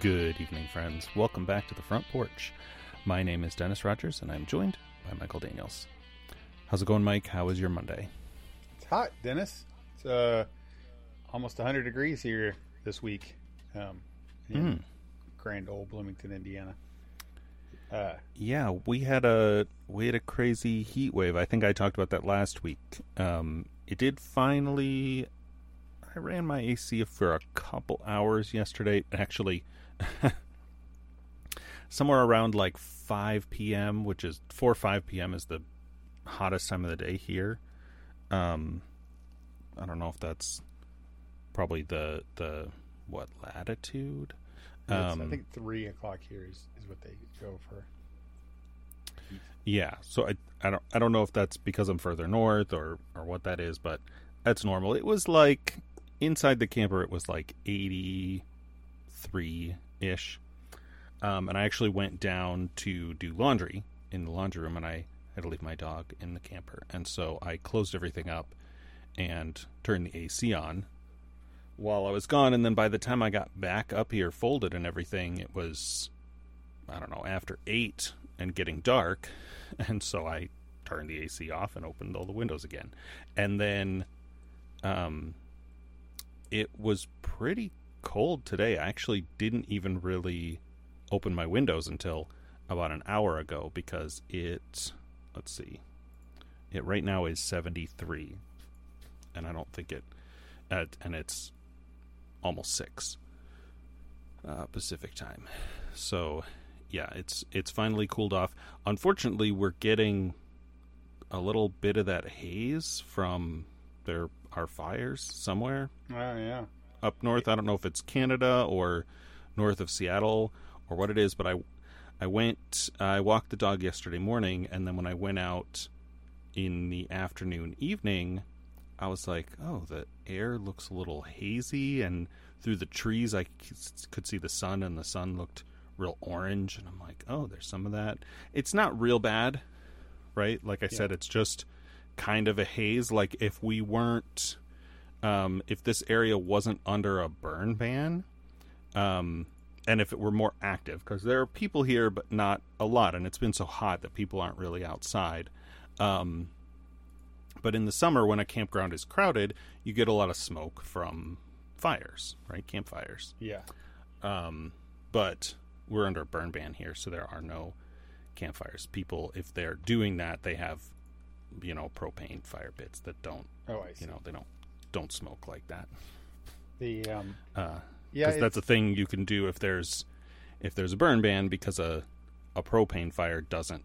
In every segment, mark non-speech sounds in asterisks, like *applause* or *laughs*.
Good evening, friends. Welcome back to the front porch. My name is Dennis Rogers, and I'm joined by Michael Daniels. How's it going, Mike? How was your Monday? It's hot, Dennis. It's uh, almost 100 degrees here this week um, in Mm. grand old Bloomington, Indiana. Uh, Yeah, we had a we had a crazy heat wave. I think I talked about that last week. Um, it did finally. I ran my AC for a couple hours yesterday. Actually, *laughs* somewhere around like 5 p.m., which is 4 or 5 p.m. is the hottest time of the day here. Um, I don't know if that's probably the the what latitude. it's- I Um, think 3 o'clock here is, is what they go for. Yeah, so I I don't I don't know if that's because I'm further north or or what that is, but that's normal. It was like inside the camper it was like 83 ish. Um, and I actually went down to do laundry in the laundry room, and I had to leave my dog in the camper, and so I closed everything up and turned the AC on while I was gone. And then by the time I got back up here, folded and everything, it was I don't know after eight and getting dark, *laughs* and so I turned the AC off and opened all the windows again, and then um, it was pretty cold today. I actually didn't even really open my windows until about an hour ago because it let's see it right now is 73 and i don't think it at, and it's almost 6 uh, pacific time so yeah it's it's finally cooled off unfortunately we're getting a little bit of that haze from their our fires somewhere Oh, yeah. Up north. I don't know if it's Canada or north of Seattle or what it is, but I I went I walked the dog yesterday morning and then when I went out in the afternoon evening, I was like, "Oh, the air looks a little hazy and through the trees I could see the sun and the sun looked real orange and I'm like, "Oh, there's some of that." It's not real bad, right? Like I said, it's just kind of a haze like if we weren't um, if this area wasn't under a burn ban, um, and if it were more active, because there are people here, but not a lot, and it's been so hot that people aren't really outside. Um, but in the summer, when a campground is crowded, you get a lot of smoke from fires, right? Campfires. Yeah. Um, but we're under a burn ban here, so there are no campfires. People, if they're doing that, they have, you know, propane fire pits that don't, Oh, I see. you know, they don't don't smoke like that. the, um, Uh, yeah, because that's a thing you can do if there's if there's a burn ban because a a propane fire doesn't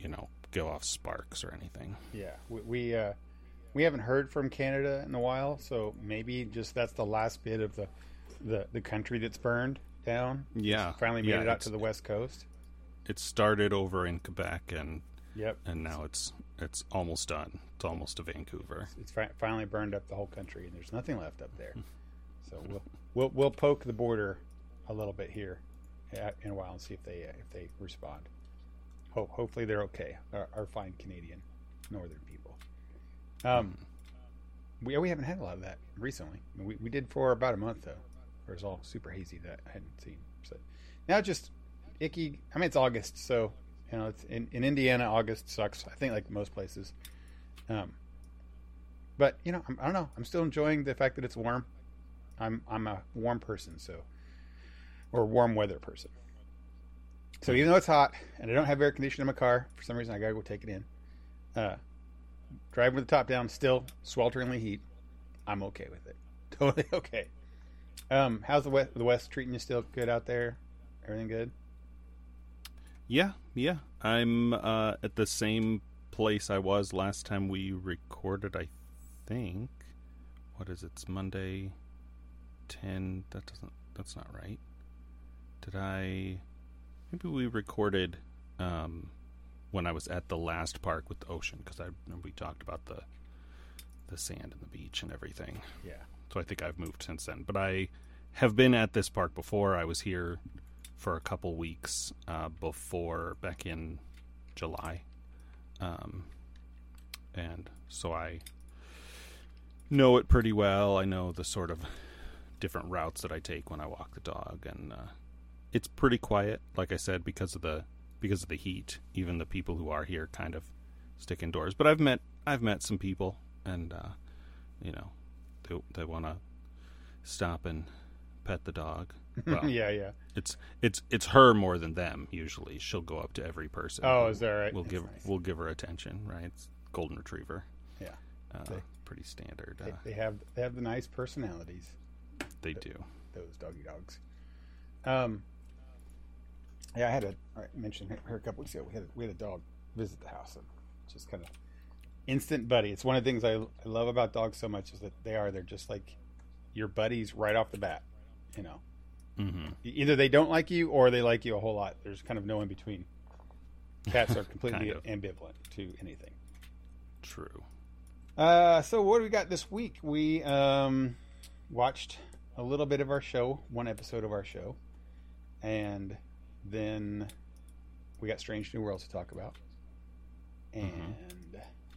you know go off sparks or anything. Yeah, we we, uh, we haven't heard from Canada in a while, so maybe just that's the last bit of the the, the country that's burned down. Yeah, Finally made yeah, it out to the west coast. It started over in Quebec and Yep, and now it's it's almost done. It's almost to Vancouver. it's fi- finally burned up the whole country, and there's nothing left up there. *laughs* So we'll we'll we'll poke the border a little bit here in a while and see if they uh, if they respond. Ho- hopefully they're okay. Our, our fine Canadian northern people. Um, we we haven't had a lot of that recently. We we did for about a month though. Where it was all super hazy that I hadn't seen. So now just icky. I mean it's August, so you know it's in, in Indiana. August sucks. I think like most places. Um, but you know, I'm, I don't know. I'm still enjoying the fact that it's warm. I'm I'm a warm person, so or warm weather person. So even though it's hot and I don't have air conditioning in my car, for some reason I gotta go take it in. Uh, driving with the top down, still swelteringly heat. I'm okay with it. *laughs* Totally okay. Um, how's the west the West treating you? Still good out there? Everything good? Yeah, yeah. I'm uh, at the same place I was last time we recorded. I think. What is it? It's Monday. Ten. That doesn't. That's not right. Did I? Maybe we recorded um, when I was at the last park with the ocean because I remember we talked about the the sand and the beach and everything. Yeah. So I think I've moved since then. But I have been at this park before. I was here for a couple weeks uh, before back in July, um, and so I know it pretty well. I know the sort of different routes that I take when I walk the dog, and uh, it's pretty quiet, like I said, because of the because of the heat. Even the people who are here kind of stick indoors. But I've met I've met some people, and uh, you know, they they want to stop and pet the dog. *laughs* Well, yeah, yeah. It's it's it's her more than them. Usually, she'll go up to every person. Oh, is that right? We'll That's give nice. we'll give her attention, right? It's golden retriever. Yeah. Uh, They- pretty standard. They, Uh, they have they have the nice personalities. they do. Those doggy dogs. Um. Yeah, I had a I mentioned her a couple weeks ago. We had a, we had a dog visit the house, and just kind of instant buddy. It's one of the things I, I love about dogs so much is that they are they're just like your buddies right off the bat. You know, hmm E- either they don't like you or they like you a whole lot. There's kind of no in between. Cats are *laughs* completely ambivalent to anything. True. Uh, so what do we got this week? We um, watched a little bit of our show, one episode of our show, and then we got Strange New Worlds to talk about. And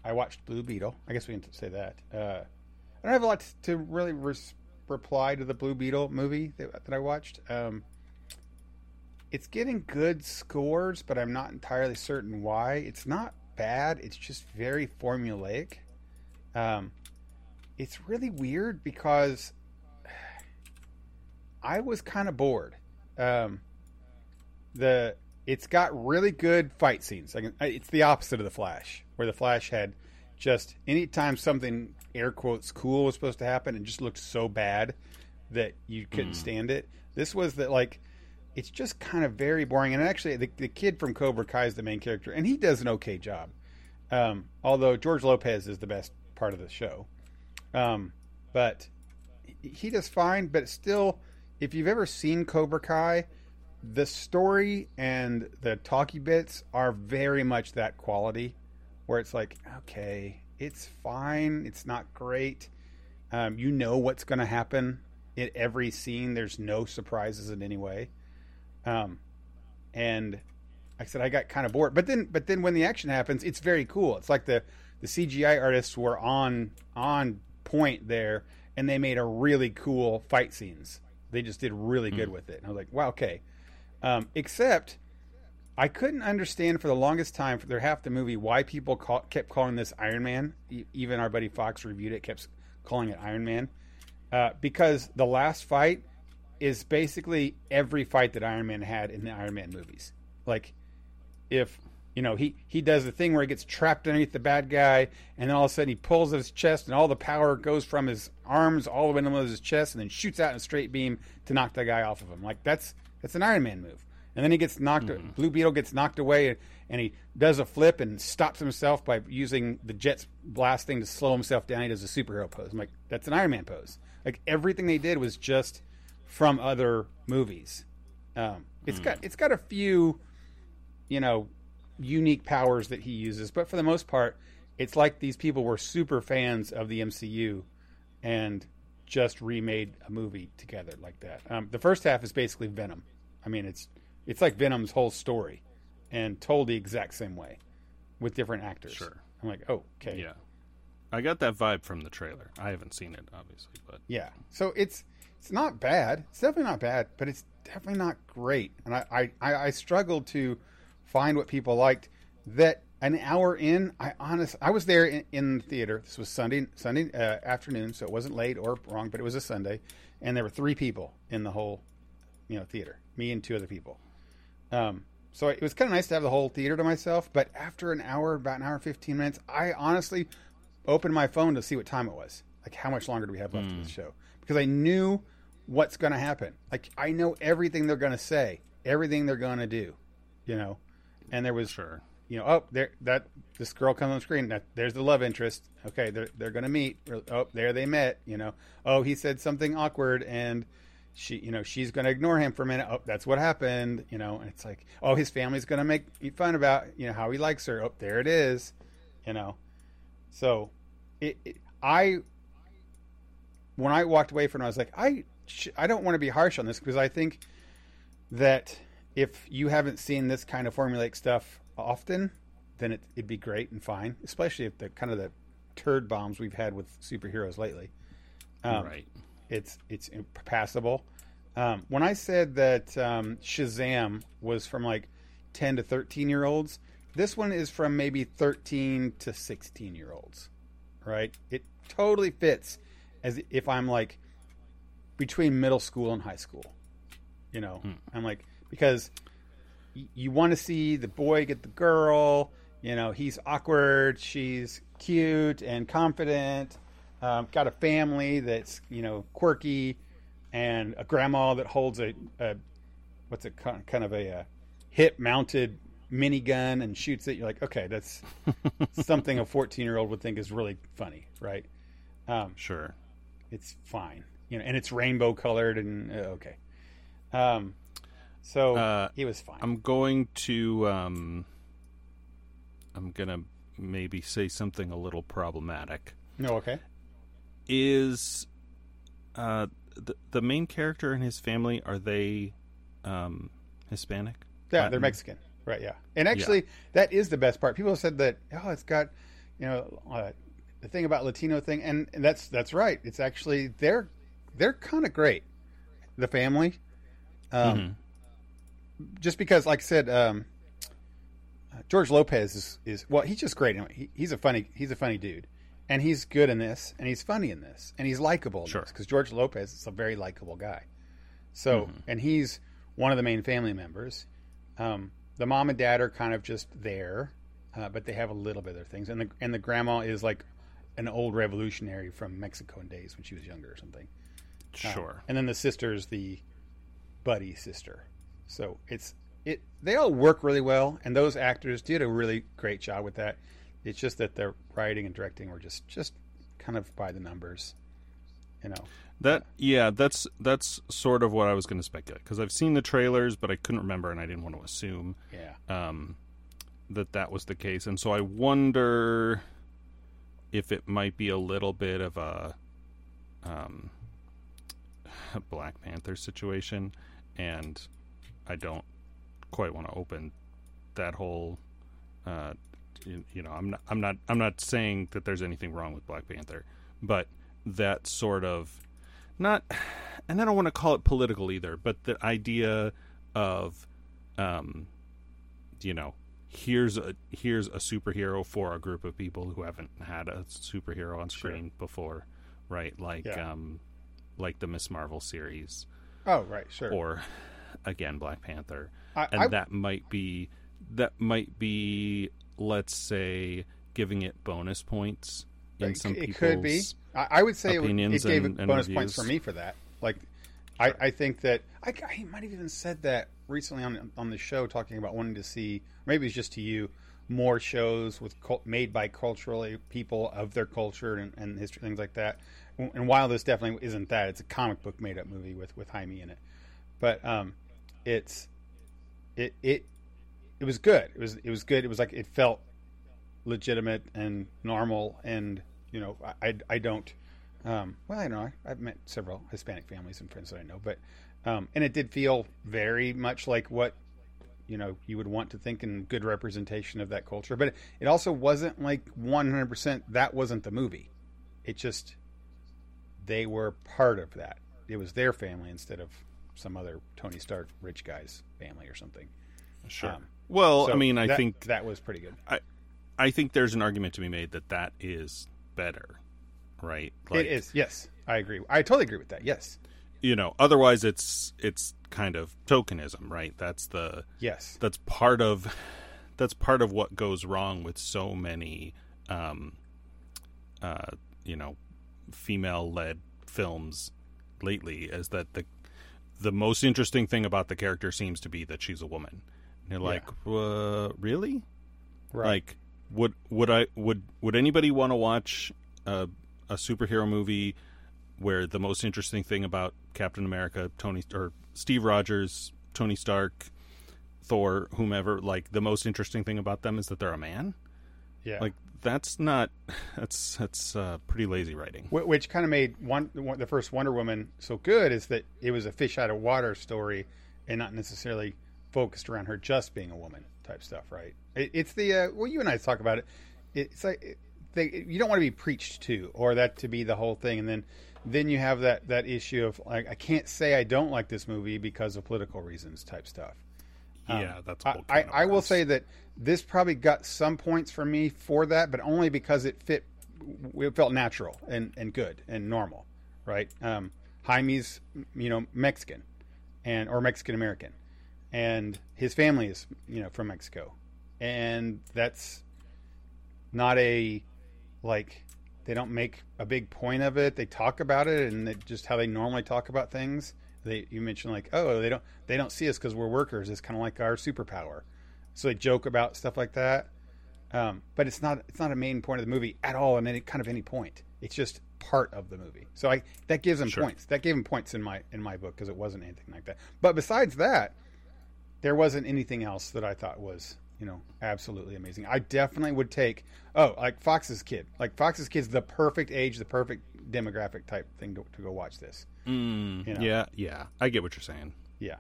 I watched Blue Beetle. I guess we can say that. Uh, I don't have a lot to really res- reply to the Blue Beetle movie that, that I watched. Um, it's getting good scores, but I'm not entirely certain why. It's not bad. It's just very formulaic. Um, it's really weird because I was kind of bored. Um, the it's got really good fight scenes. It's the opposite of the Flash, where the Flash had just anytime something air quotes cool was supposed to happen, it just looked so bad that you couldn't Mm. stand it. This was that like it's just kind of very boring. And actually, the, the kid from Cobra Kai is the main character, and he does an okay job. Um, although George Lopez is the best part of the show, um, but he- he does fine. But still, if you've ever seen Cobra Kai, the story and the talky bits are very much that quality, where it's like, okay, it's fine, it's not great. Um, you know what's going to happen in every scene. There's no surprises in any way. Um, and like I said I got kind of bored, but then but then when the action happens, it's very cool. It's like the the CGI artists were on on point there, and they made a really cool fight scenes. They just did really good with it. And I was like, wow, okay. Um, except I couldn't understand for the longest time for their half the movie why people call, kept calling this Iron Man. Even our buddy Fox reviewed it, kept calling it Iron Man, uh, because the last fight is basically every fight that Iron Man had in the Iron Man movies. Like, if you know he he does the thing where he gets trapped underneath the bad guy, and then all of a sudden he pulls at his chest, and all the power goes from his arms all the way to his chest, and then shoots out in a straight beam to knock the guy off of him. Like that's that's an Iron Man move. And then he gets knocked. Blue Beetle gets knocked away, and, he does a flip and stops himself by using the jet's blast thing to slow himself down. He does a superhero pose. I'm like, that's an Iron Man pose. Like everything they did was just from other movies. Um, it's got it's got a few, you know, unique powers that he uses, but for the most part, it's like these people were super fans of the MCU and just remade a movie together like that. Um, the first half is basically Venom. I mean, it's it's like Venom's whole story, and told the exact same way, with different actors. Sure. I'm like, oh, okay, Yeah. I got that vibe from the trailer. I haven't seen it, obviously, but Yeah. So it's it's not bad. It's definitely not bad, but it's definitely not great. And I I, I, struggled to find what people liked. That an hour in, I honest I was there in, in the theater. This was Sunday Sunday uh, afternoon, so it wasn't late or wrong, but it was a Sunday, and there were three people in the whole you know theater. Me and two other people. Um, so it was kind of nice to have the whole theater to myself. But after an hour, about an hour and fifteen minutes, I honestly opened my phone to see what time it was. Like, how much longer do we have left of the show? Because I knew what's going to happen. Like, I know everything they're going to say, everything they're going to do. You know, and there was sure. you know, oh, there that this girl comes on screen. That there's the love interest. Okay, they're they're gonna meet. Oh, there they met. You know, oh, he said something awkward, and she, you know, she's gonna ignore him for a minute. Oh, that's what happened. You know, and it's like, oh, his family's gonna make fun about you know how he likes her. Oh, there it is. You know, so it, it I when I walked away from it, I was like, I I don't want to be harsh on this because I think that if you haven't seen this kind of formulaic stuff often, then it, it'd be great and fine, especially if the kind of the turd bombs we've had with superheroes lately. Um, right. It's it's passable. Um, when I said that um, Shazam was from like 10 to 13 year olds, this one is from maybe 13 to 16 year olds, right? It totally fits as if I'm like between middle school and high school. You know, I'm like, because y- you want to see the boy get the girl. You know, he's awkward, she's cute and confident, um, got a family that's, you know, quirky, and a grandma that holds a, a what's it, kind kind of a, uh hip mounted minigun and shoots it. You're like, okay, that's *laughs* something a 14 year old would think is really funny, right? Um, Sure. it's fine, you know, and it's rainbow colored and uh, okay. Um, so Uh, he was fine. I'm going to um I'm going to maybe say something a little problematic. no, okay. Is uh the, the main character and his family are they um Hispanic? Yeah, Latin? they're Mexican, right? Yeah, and actually, that is the best part. People have said that oh, it's got you know uh, the thing about Latino thing, and, and that's that's right. It's actually they're they're kind of great. The family, um, Mhm. just because, like I said, um, uh, George Lopez is, is well, he's just great. He, he's a funny he's a funny dude, and he's good in this, and he's funny in this, and he's likable. Sure. because George Lopez is a very likable guy. So, and he's one of the main family members. Um, the mom and dad are kind of just there, uh, but they have a little bit of their things, and the and the grandma is like an old revolutionary from Mexican days when she was younger or something. Um, Sure. and then the sister is the buddy sister. So it's it they all work really well and those actors did a really great job with that. It's just that their writing and directing were just just kind of by the numbers. You know. That yeah, that's that's sort of what I was going to speculate because I've seen the trailers, but I couldn't remember and I didn't want to assume Yeah. um, that that was the case, and so I wonder if it might be a little bit of a um, *sighs* Black Panther situation, and I don't quite want to open that whole. Uh, you, you know, I'm not, I'm not, I'm not saying that there's anything wrong with Black Panther, but that sort of not, and I don't want to call it political either, but the idea of, um, you know, here's a here's a superhero for a group of people who haven't had a superhero on Sure. screen before, right? Like, Yeah. um, like the Miss Marvel series, Oh, right, sure. or again Black Panther, I, and I, that might be that might be let's say giving it bonus points in it, some it could be. I, I would say it, would- it gave and- and bonus points for me for that. Like, I, I think that I, I might have even said that recently on on the show, talking about wanting to see maybe it's just to you more shows with made by culturally people of their culture and, and history things like that. And while this definitely isn't that, it's a comic book made up movie with with Jaime in it. But um, it's it it it was good. It was it was good. It was like it felt legitimate and normal and you know I, I, I don't um, well I know I've met several Hispanic families and friends that I know but um, and it did feel very much like what you know you would want to think in good representation of that culture but it also wasn't like 100% that wasn't the movie it just they were part of that it was their family instead of some other Tony Stark rich guy's family or something Sure. Um, well, So I mean, I that- think that was pretty good. I I think there's an argument to be made that that is better, right? it is yes. I agree. I totally agree with that yes. You know, otherwise it's it's kind of tokenism, right? That's the yes. that's part of that's part of what goes wrong with so many um uh you know female led films lately is that the the most interesting thing about the character seems to be that she's a woman you're like uh, really? Right. Like would would i would would anybody want to watch a, a superhero movie where the most interesting thing about captain america tony or steve rogers tony stark thor whomever like the most interesting thing about them is that they're a man? Yeah. Like that's not *laughs* that's that's uh, pretty lazy writing. Wh- which kind of made one one- the first Wonder Woman so good is that it was a fish out of water story and not necessarily focused around her just being a woman type stuff, right? It, it's the uh, well, you and I talk about it. It's like it- they, you don't want to be preached to or that to be the whole thing, and then then you have that that issue of like I can't say I don't like this movie because of political reasons type stuff. Um, yeah, that's. I, I, I will say that this probably got some points for me for that, but only because it fit. It felt natural and, and good and normal, right? Um, Jaime's, you know, Mexican, and or Mexican American, and his family is, you know, from Mexico, and that's not a like they don't make a big point of it. They talk about it and they, just how they normally talk about things. They you mentioned like oh they don't they don't see us because we're workers. It's kind of like our superpower. So they joke about stuff like that. Um, but it's not it's not a main point of the movie at all. And any kind of any point. It's just part of the movie. So I that gives them Sure. points. That gave them points in my in my book because it wasn't anything like that. But besides that, there wasn't anything else that I thought was you know absolutely amazing. I definitely would take oh like Fox's Kid. Like Fox's Kid's the perfect age, the perfect demographic type thing to, to go watch this. Mm, you know. Yeah, yeah, I get what you're saying. Yeah.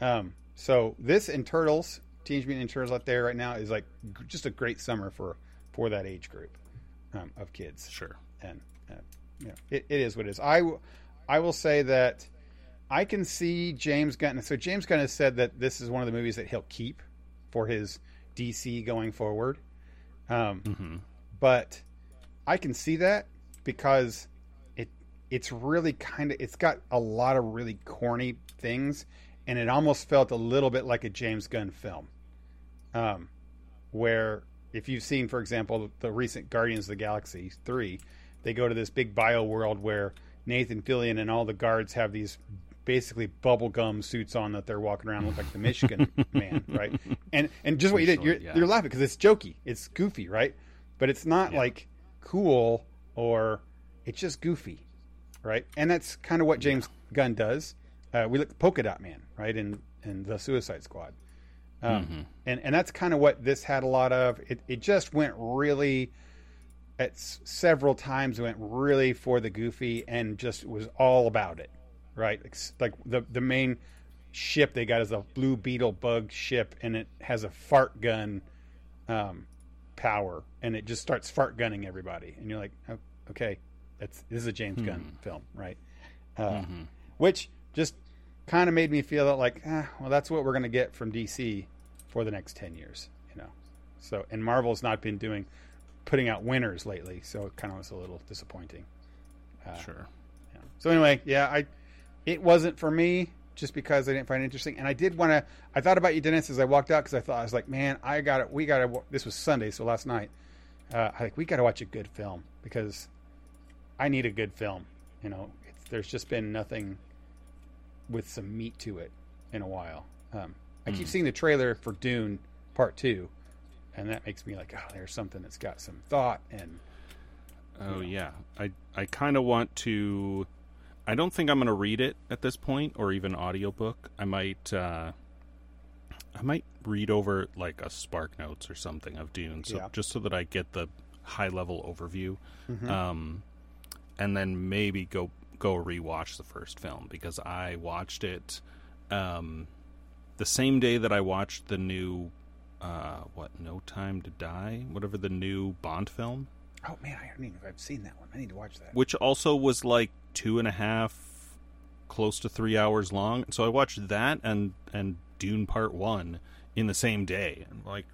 Um, so this and Turtles, Teenage Mutant Ninja Turtles out there right now is like g- just a great summer for for that age group um, of kids. Sure. And uh, you know, it, it is what it is. I w- I will say that I can see James Gunn. So James Gunn has said that this is one of the movies that he'll keep for his DC going forward. Um, hmm but I can see that because it it's really kind of it's got a lot of really corny things, and it almost felt a little bit like a James Gunn film, um, where if you've seen, for example, the recent Guardians of the Galaxy three, they go to this big bio world where Nathan Fillion and all the guards have these basically bubblegum suits on that they're walking around look like the Michelin *laughs* man, right? And and just what you did, you're, yeah. you're laughing because it's jokey, it's goofy, right? But it's not Yeah. like cool or it's just goofy, right? And that's kind of what James Gunn does. Uh, we look Polka Dot Man, right, in in the Suicide Squad, um, Mhm. and and that's kind of what this had a lot of. It it just went really at several times went really for the goofy and just was all about it, right? Like, the the main ship they got is a blue beetle bug ship, and it has a fart gun um, power, and it just starts fart gunning everybody, and you're like, "Oh, okay, that's this is a James Gunn film, right? Uh, Mhm. Which just kind of made me feel that like, ah, well, that's what we're going to get from DC for the next ten years, you know. So, and Marvel's not been doing putting out winners lately, so it kind of was a little disappointing. Uh, Sure. yeah. So anyway, yeah, I it wasn't for me just because I didn't find it interesting, and I did want to. I thought about you, Dennis, as I walked out because I thought I was like, man, I got it. We got to. This was Sunday, so last night, uh, I like we got to watch a good film because I need a good film. You know, it's, there's just been nothing with some meat to it in a while. Um, I keep Mm. seeing the trailer for Dune Part Two, and that makes me like, oh, there's something that's got some thought and Oh yeah. I I kind of want to. I don't think I'm going to read it at this point, or even audiobook. I might. uh I might read over like a Spark Notes or something of Dune, so Yeah. just so that I get the high level overview, Mhm. um, and then maybe go go rewatch the first film because I watched it um, the same day that I watched the new. Uh, what? No Time to Die, whatever the new Bond film. oh man, I don't even I've seen that one. I need to watch that. which also was like two and a half, close to three hours long. So I watched that and and Dune Part One in the same day, and like,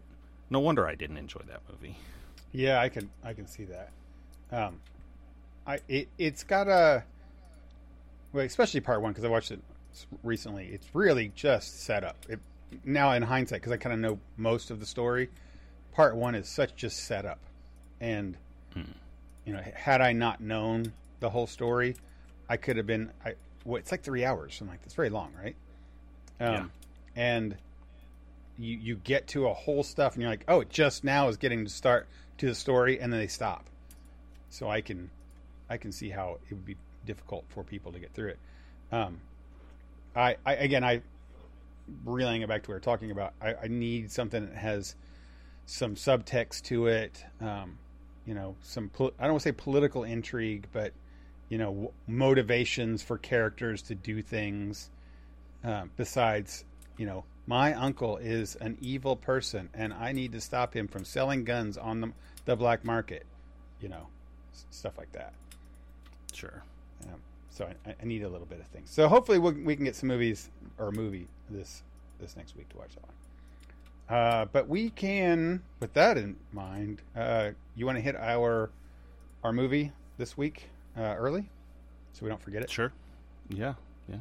no wonder I didn't enjoy that movie. Yeah, I can I can see that. Um, I it it's got a well, especially part one because I watched it recently. It's really just set up. It, now in hindsight, because I kind of know most of the story, part one is such just set up, and Hmm. you know, had I not known the whole story, I could have been. I well, it's like three hours. I'm like, that's very long, right? Um, Yeah. And you you get to a whole stuff, and you're like, oh, it just now is getting to start to the story, and then they stop. So I can I can see how it would be difficult for people to get through it. Um, I, I again I relaying it back to what we are talking about. I, I need something that has some subtext to it. Um, you know, some pol- I don't want to say political intrigue, but you know, motivations for characters to do things. Um, besides, you know, my uncle is an evil person, and I need to stop him from selling guns on the the black market. You know, stuff like that. Sure. Um, so I, I need a little bit of things. So hopefully we'll, we can get some movies or a movie this this next week to watch that one. Uh, but we can, with that in mind, uh, you want to hit our our movie this week uh, early, so we don't forget it. Sure. Yeah. Yeah.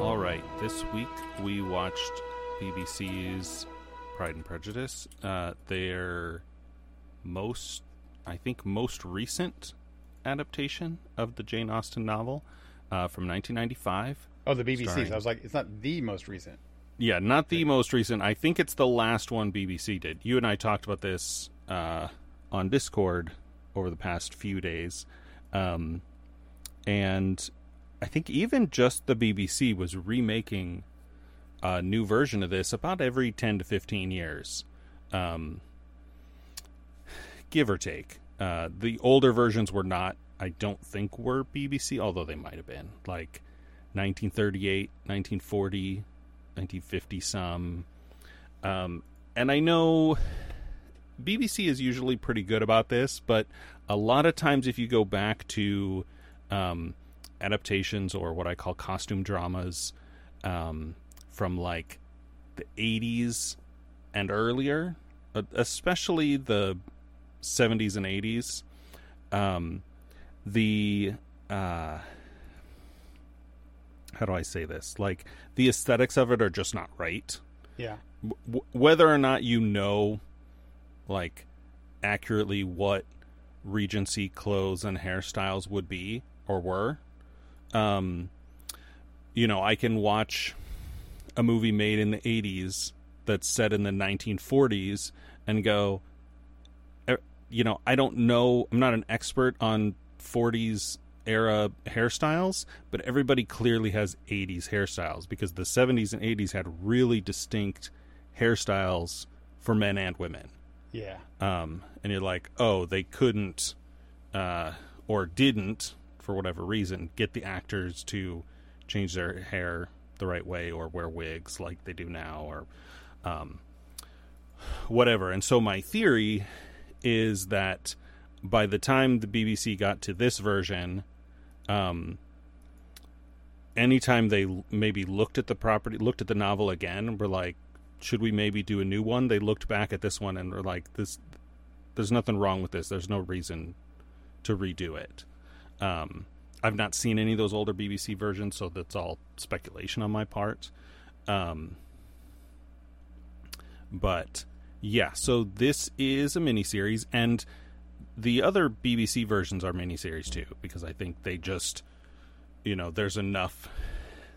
All right. This week we watched BBC's Pride and Prejudice. Uh, their most, I think, most recent adaptation of the Jane Austen novel uh, from 1995. Oh, the BBC's. Starring- I was like, it's not the most recent. Yeah, not the most recent. I think it's the last one BBC did. You and I talked about this uh, on Discord over the past few days. Um, and I think even just the BBC was remaking a new version of this about every 10 to 15 years. Um, give or take. Uh, the older versions were not, I don't think, were BBC, although they might have been. Like 1938, 1940, 1950 some. Um, and I know BBC is usually pretty good about this, but a lot of times if you go back to um, adaptations or what I call costume dramas um, from like the 80s and earlier, uh, especially the 70s and 80s, um, the. Uh, how do I say this? Like the aesthetics of it are just not right. Yeah. W- whether or not you know, like, accurately what Regency clothes and hairstyles would be or were, um, you know, I can watch a movie made in the 80s that's set in the 1940s and go, eh, you know, I don't know, I'm not an expert on 40s era hairstyles, but everybody clearly has 80s hairstyles because the 70s and 80s had really distinct hairstyles for men and women. Yeah. Um, and you're like, oh, they couldn't uh, or didn't, for whatever reason, get the actors to change their hair the right way or wear wigs like they do now or um, whatever. And so my theory is that by the time the BBC got to this version, um, anytime they maybe looked at the property, looked at the novel again, and were like, should we maybe do a new one? They looked back at this one and were like, this, there's nothing wrong with this. There's no reason to redo it. Um, I've not seen any of those older BBC versions, so that's all speculation on my part. Um, but yeah, so this is a miniseries, and the other BBC versions are miniseries too, because I think they just, you know, there's enough,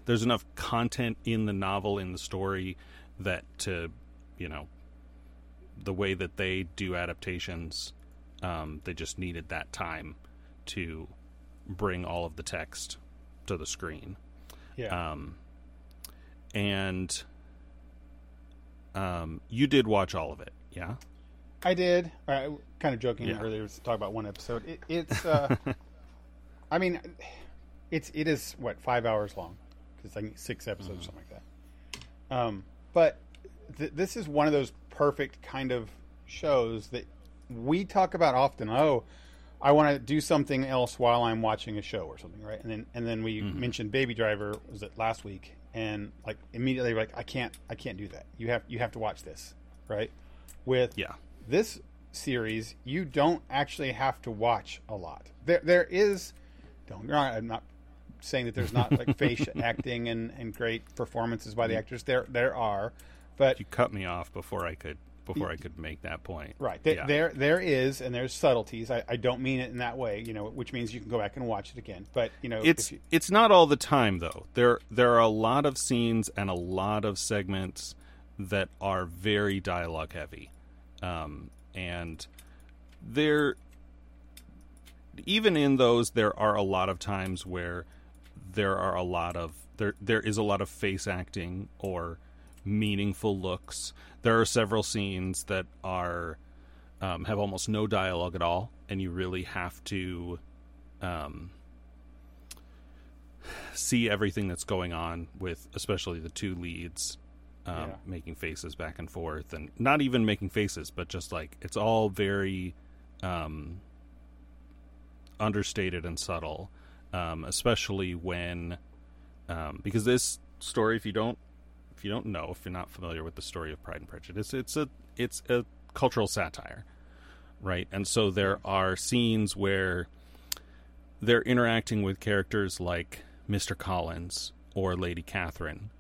there's enough content in the novel in the story that to, you know, the way that they do adaptations, um, they just needed that time to bring all of the text to the screen. Yeah. Um, and um, you did watch all of it, yeah? I did. I kind of joking Yeah. earlier to talk about one episode. It, it's, *laughs* uh, I mean, it's it is what five hours long because like six episodes or something like that. Um, but th- this is one of those perfect kind of shows that we talk about often. Oh, I want to do something else while I'm watching a show or something, right? And then and then we mentioned Baby Driver was it last week, and like immediately like I can't I can't do that. You have you have to watch this, right? With Yeah. this series, you don't actually have to watch a lot. There, there is. Don't. get me wrong, I'm not saying that there's not like *laughs* face acting and, and great performances by the actors. There, there are, but You cut me off before I could before I could make that point. right th- Yeah. there, there is, and there's subtleties. I, I don't mean it in that way, you know, which means you can go back and watch it again. But you know, It's you, it's not all the time though. There there are a lot of scenes and a lot of segments that are very dialogue heavy, um, and there even in those there are a lot of times where there are a lot of there there is a lot of face acting or meaningful looks. There are several scenes that are um, have almost no dialogue at all, and you really have to um, see everything that's going on with especially the two leads um, Yeah. making faces back and forth, and not even making faces, but just like it's all very um, understated and subtle, um, especially when um, because this story, if you don't if you don't know, if you're not familiar with the story of Pride and Prejudice, it's a it's a cultural satire, right? And so there are scenes where they're interacting with characters like Mr. Collins or Lady Catherine,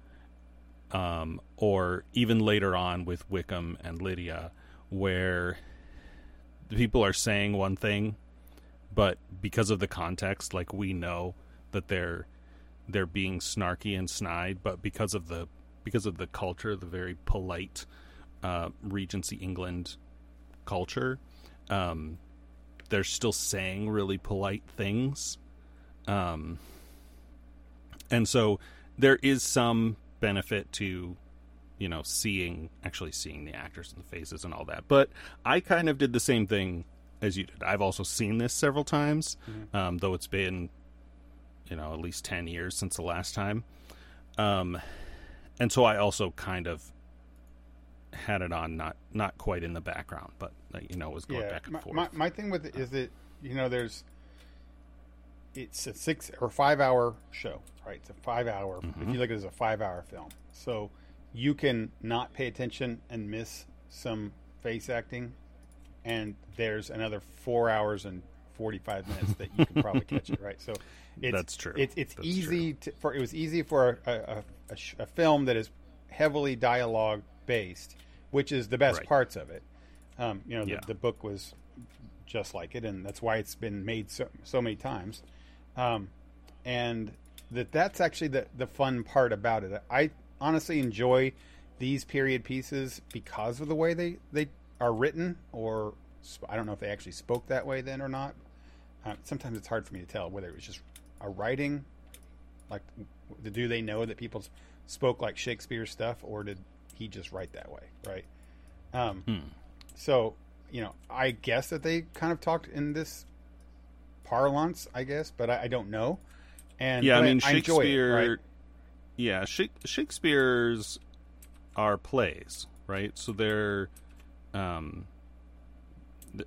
um, or even later on with Wickham and Lydia, where the people are saying one thing, but because of the context, like we know that they're they're being snarky and snide, but because of the because of the culture, the very polite uh, Regency England culture, um, they're still saying really polite things. Um, and so there is some benefit to, you know, seeing, actually seeing the actors and the faces and all that. But I kind of did the same thing as you did. I've also seen this several times, um, though it's been, you know, at least 10 years since the last time. Um, and so I also kind of had it on, not not quite in the background, but you know, was going back and my, forth. My, my thing with it is that you know there's it's a six or five hour show, right? It's a five hour. Mm-hmm. If you look at it as a five hour film, so you can not pay attention and miss some face acting, and there's another four hours and forty five minutes that you can probably catch it, right? So *laughs* it's, That's true. It's it's That's easy to, for it was easy for a, a, a, a film that is heavily dialogue based, which is the best Right. parts of it. Um, you know, the, the book was just like it, and that's why it's been made so so many times. Um, and that that's actually the the fun part about it. I honestly enjoy these period pieces because of the way they they are written, or sp- I don't know if they actually spoke that way then or not. Um, sometimes it's hard for me to tell whether it was just a writing, like do they know that people spoke like Shakespeare stuff, or did he just write that way, right? Um, Hmm. so, you know, I guess that they kind of talked in this parlance, I guess, but I, I don't know. And yeah, I mean enjoy it, Shakespeare. right? Yeah, Shak- Shakespeare's are plays, right? So they're um,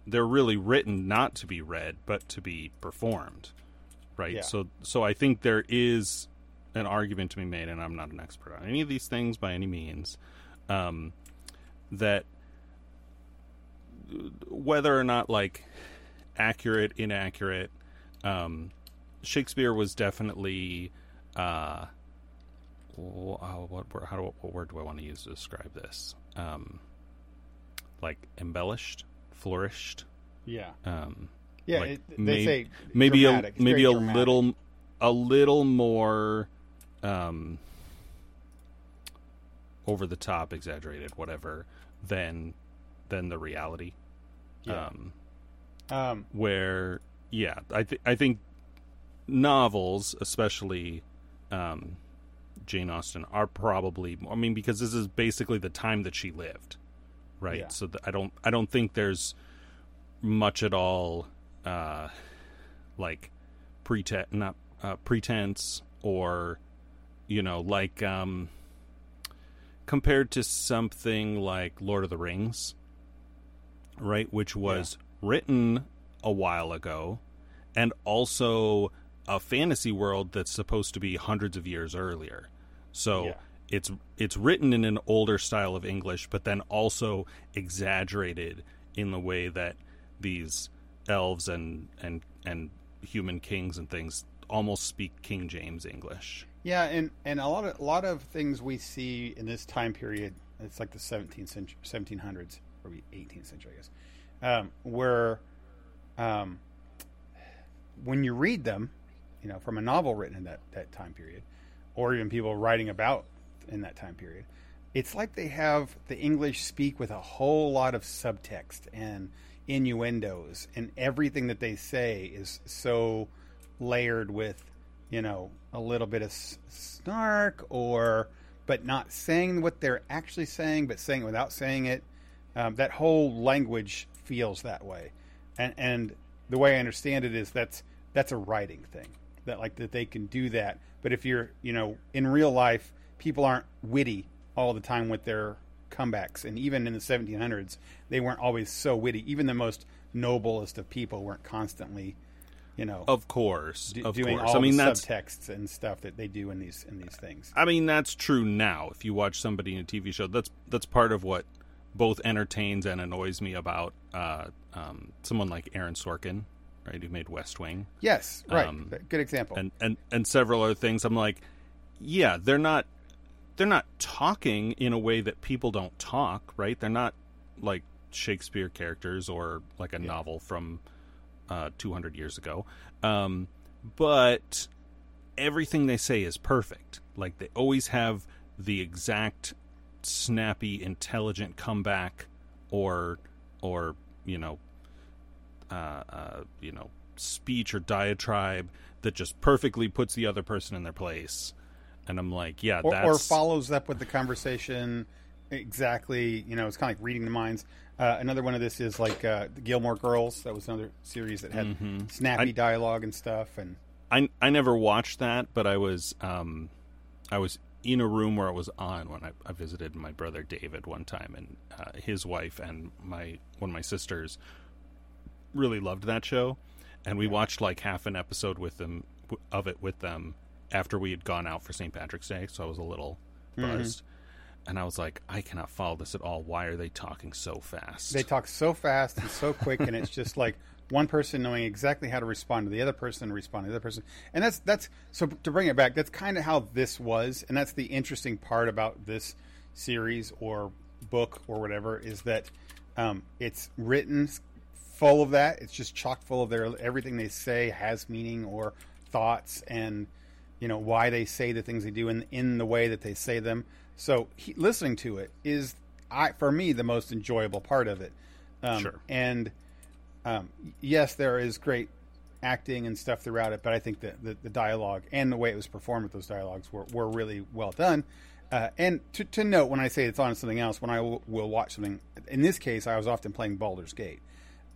they're really written not to be read, but to be performed, right? Yeah. So so I think there is an argument to be made, and I'm not an expert on any of these things by any means, um, that whether or not like accurate, inaccurate, um, Shakespeare was definitely uh, wh- what word- how do what word do I want to use to describe this? Um, like embellished, flourished. Yeah, Um, yeah. like, it, they may- say maybe dramatic. a It's maybe a dramatic. little a little more um, over the top, exaggerated, whatever than than the reality. Yeah. Um, Um, where yeah i th- i think novels especially um jane austen are probably i mean because this is basically the time that she lived right? Yeah. so th- i don't i don't think there's much at all uh like pretense not uh, pretense or you know like um compared to something like lord of the rings right? Which was written a while ago and also a fantasy world that's supposed to be hundreds of years earlier so Yeah. it's it's written in an older style of english but then also exaggerated in the way that these elves and and and human kings and things almost speak king james english Yeah, and, and a lot of a lot of things we see in this time period, it's like the 17th century, 1700s or 18th century, I guess, um, where um, when you read them, you know, from a novel written in that, that time period, or even people writing about in that time period, it's like they have the English speak with a whole lot of subtext and innuendos, and everything that they say is so layered with, you know, a little bit of snark or, but not saying what they're actually saying, but saying it without saying it. Um, that whole language feels that way, and and the way I understand it is that's that's a writing thing that like that they can do that. But if you're you know in real life, people aren't witty all the time with their comebacks, and even in the 1700s, they weren't always so witty. Even the most noblest of people weren't constantly, you know, Of course, do- of doing course. all I mean, the that's subtexts and stuff that they do in these in these things. I mean that's true now. If you watch somebody in a TV show, that's that's part of what both entertains and annoys me about uh, um, someone like Aaron Sorkin, right, who made West Wing, Yes, right. Um, Good example. and and and several other things. I'm like, yeah, they're not they're not talking in a way that people don't talk, right? They're not like Shakespeare characters or like a novel from uh, 200 years ago. Um, but everything they say is perfect. Like they always have the exact snappy, intelligent comeback, or or you know, uh, uh, you know, speech or diatribe that just perfectly puts the other person in their place. And I'm like, yeah, or, that's or follows up with the conversation exactly. You know, it's kind of like reading the minds. Uh, another one of this is like uh, the Gilmore Girls. That was another series that had snappy I- dialogue and stuff. And I I never watched that, but I was um I was in a room where it was on when I, I visited my brother David one time, and uh, his wife and my one of my sisters really loved that show, and we watched like half an episode with them of it with them after we had gone out for St. Patrick's Day, so I was a little buzzed. And I was like, I cannot follow this at all. Why are they talking so fast? they talk so fast and so quick, and it's just like *laughs* one person knowing exactly how to respond to the other person, respond to the other person, and that's that's so to bring it back. That's kind of how this was, and that's the interesting part about this series or book or whatever is that um, it's written full of that. It's just chock full of their everything they say has meaning or thoughts, and you know why they say the things they do in in the way that they say them. So he, listening to it is, I for me, the most enjoyable part of it. Um, Sure. And um, yes, there is great acting and stuff throughout it, but I think that the, the dialogue and the way it was performed with those dialogues were, were really well done. Uh, and to, to note, when I say it's on something else, when I will, will watch something, in this case, I was often playing Baldur's Gate.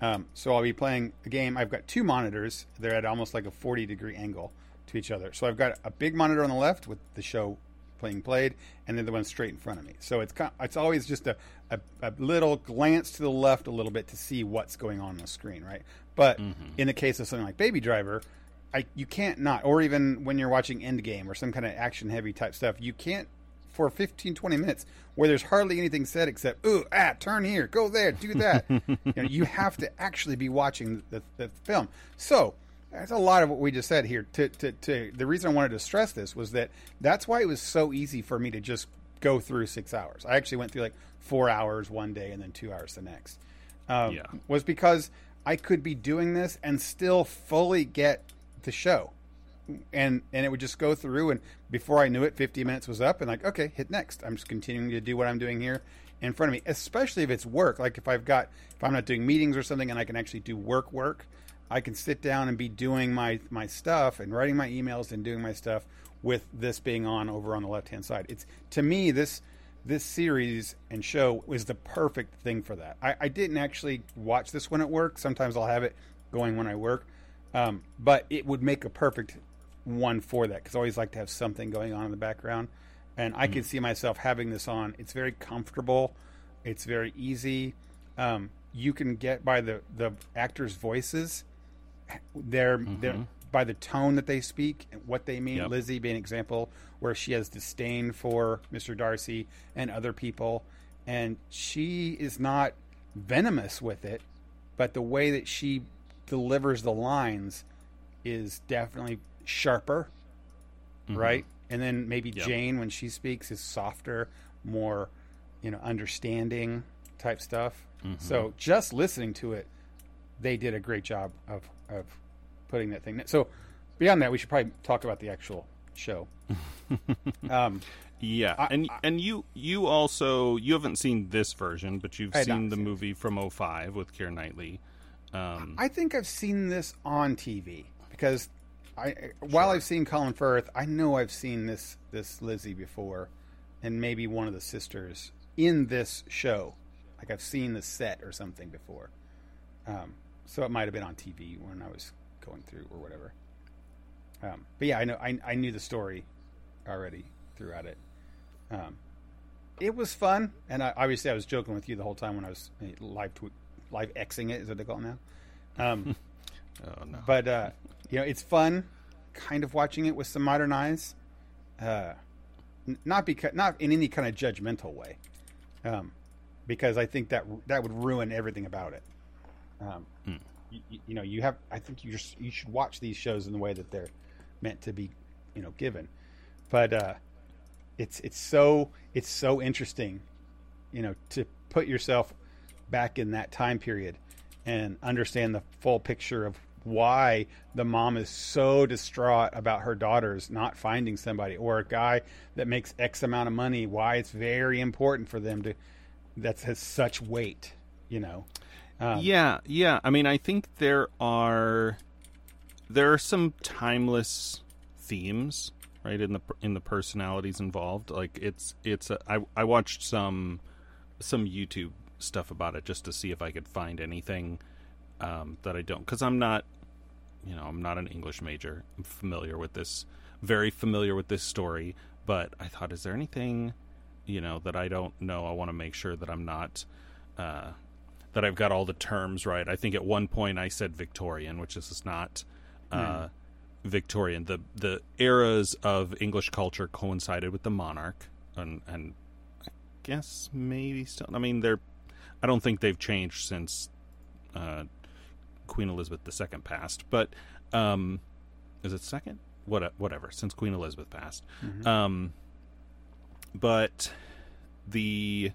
Um, so I'll be playing a game. I've got two monitors. They're at almost like a 40 degree angle to each other. So I've got a big monitor on the left with the show playing played, and then the one straight in front of me. So it's it's always just a, a, a little glance to the left a little bit to see what's going on on the screen, right? But in the case of something like Baby Driver, I, you can't not, or even when you're watching Endgame or some kind of action heavy type stuff, you can't for 15, 20 minutes where there's hardly anything said except, ooh, ah, turn here, go there, do that. *laughs* you, know, you have to actually be watching the, the film. So that's a lot of what we just said here. To, to, to The reason I wanted to stress this was that that's why it was so easy for me to just go through six hours. I actually went through like four hours one day and then two hours the next. Um, Yeah. Was because I could be doing this and still fully get the show and and it would just go through and before I knew it 50 minutes was up and like okay hit next I'm just continuing to do what I'm doing here in front of me especially if it's work like if I've got if I'm not doing meetings or something and I can actually do work work I can sit down and be doing my my stuff and writing my emails and doing my stuff with this being on over on the left hand side it's to me this this series and show was the perfect thing for that I, I didn't actually watch this when at work sometimes I'll have it going when I work um, but it would make a perfect one for that because I always like to have something going on in the background. And I can see myself having this on. It's very comfortable. It's very easy. Um, you can get by the the actors' voices. They're, mm-hmm. they're by the tone that they speak, and what they mean. Yep. Lizzie being an example where she has disdain for Mr. Darcy and other people, and she is not venomous with it, but the way that she delivers the lines is definitely sharper, mm-hmm. right? And then maybe Yep. Jane, when she speaks, is softer, more, you know, understanding type stuff. Mm-hmm. So just listening to it, they did a great job of of putting that thing. So beyond that, we should probably talk about the actual show. *laughs* um, Yeah, and and you you also you haven't seen this version, but you've seen the seen it. movie from 05 with Keira Knightley. Um, I think I've seen this on TV because I while I've seen Colin Firth, I know I've seen this this Lizzie before, and maybe one of the sisters in this show. Like I've seen the set or something before, um, so it might have been on TV when I was going through or whatever. Um, but yeah, I know I, I knew the story already throughout it. Um, it was fun, and I, obviously I was joking with you the whole time when I was eh, live tweet, live xing it is what they call it now. Um, *laughs* Oh no. but uh, you know, it's fun, kind of watching it with some modern eyes. Uh, n- not because not in any kind of judgmental way, um, because I think that that would ruin everything about it. You, you know, you have. I think you just you should watch these shows in the way that they're meant to be, you know, given. But uh, it's it's so it's so interesting, you know, to put yourself back in that time period and understand the full picture of why the mom is so distraught about her daughters not finding somebody or a guy that makes x amount of money why it's very important for them to that has such weight you know um, yeah, yeah. I mean, I think there are there are some timeless themes, right, in the in the personalities involved. Like it's it's a, I I watched some some YouTube stuff about it just to see if I could find anything um, that I don't because I'm not you know I'm not an English major. I'm familiar with this, very familiar with this story. But I thought, is there anything you know that I don't know? I want to make sure that I'm not. Uh, that I've got all the terms right. I think at one point I said Victorian, which is not uh, Victorian. The the eras of English culture coincided with the monarch, and and I guess maybe still. I mean, they're. I don't think they've changed since uh, Queen Elizabeth II passed, but um, is it second? What whatever since Queen Elizabeth passed. Um, but the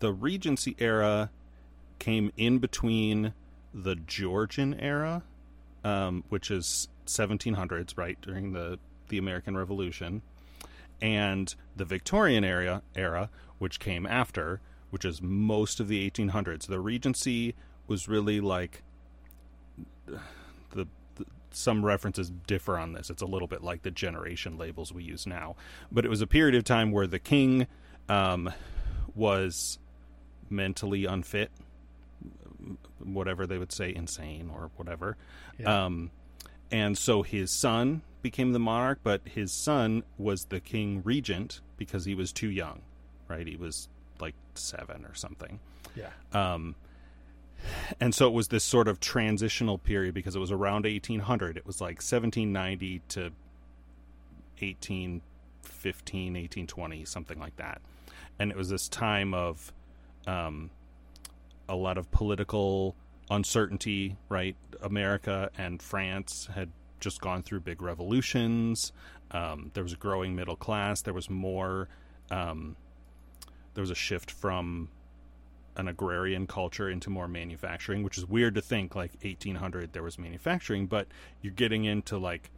the Regency era came in between the Georgian era, um, which is 1700s, right during the the American Revolution, and the Victorian era era, which came after, which is most of the 1800s. The Regency was really like the, the some references differ on this. It's a little bit like the generation labels we use now, but it was a period of time where the king um, was mentally unfit whatever they would say insane or whatever. Yeah. um and so his son became the monarch but his son was the king regent because he was too young right? He was like 7 or something. Yeah. Um and so it was this sort of transitional period because it was around 1800 it was like 1790 to 1815 1820 something like that. And it was this time of um, a lot of political uncertainty right? America and france had just gone through big revolutions. Um, there was a growing middle class. There was more um, there was a shift from an agrarian culture into more manufacturing, which is weird to think like 1800 there was manufacturing, but you're getting into like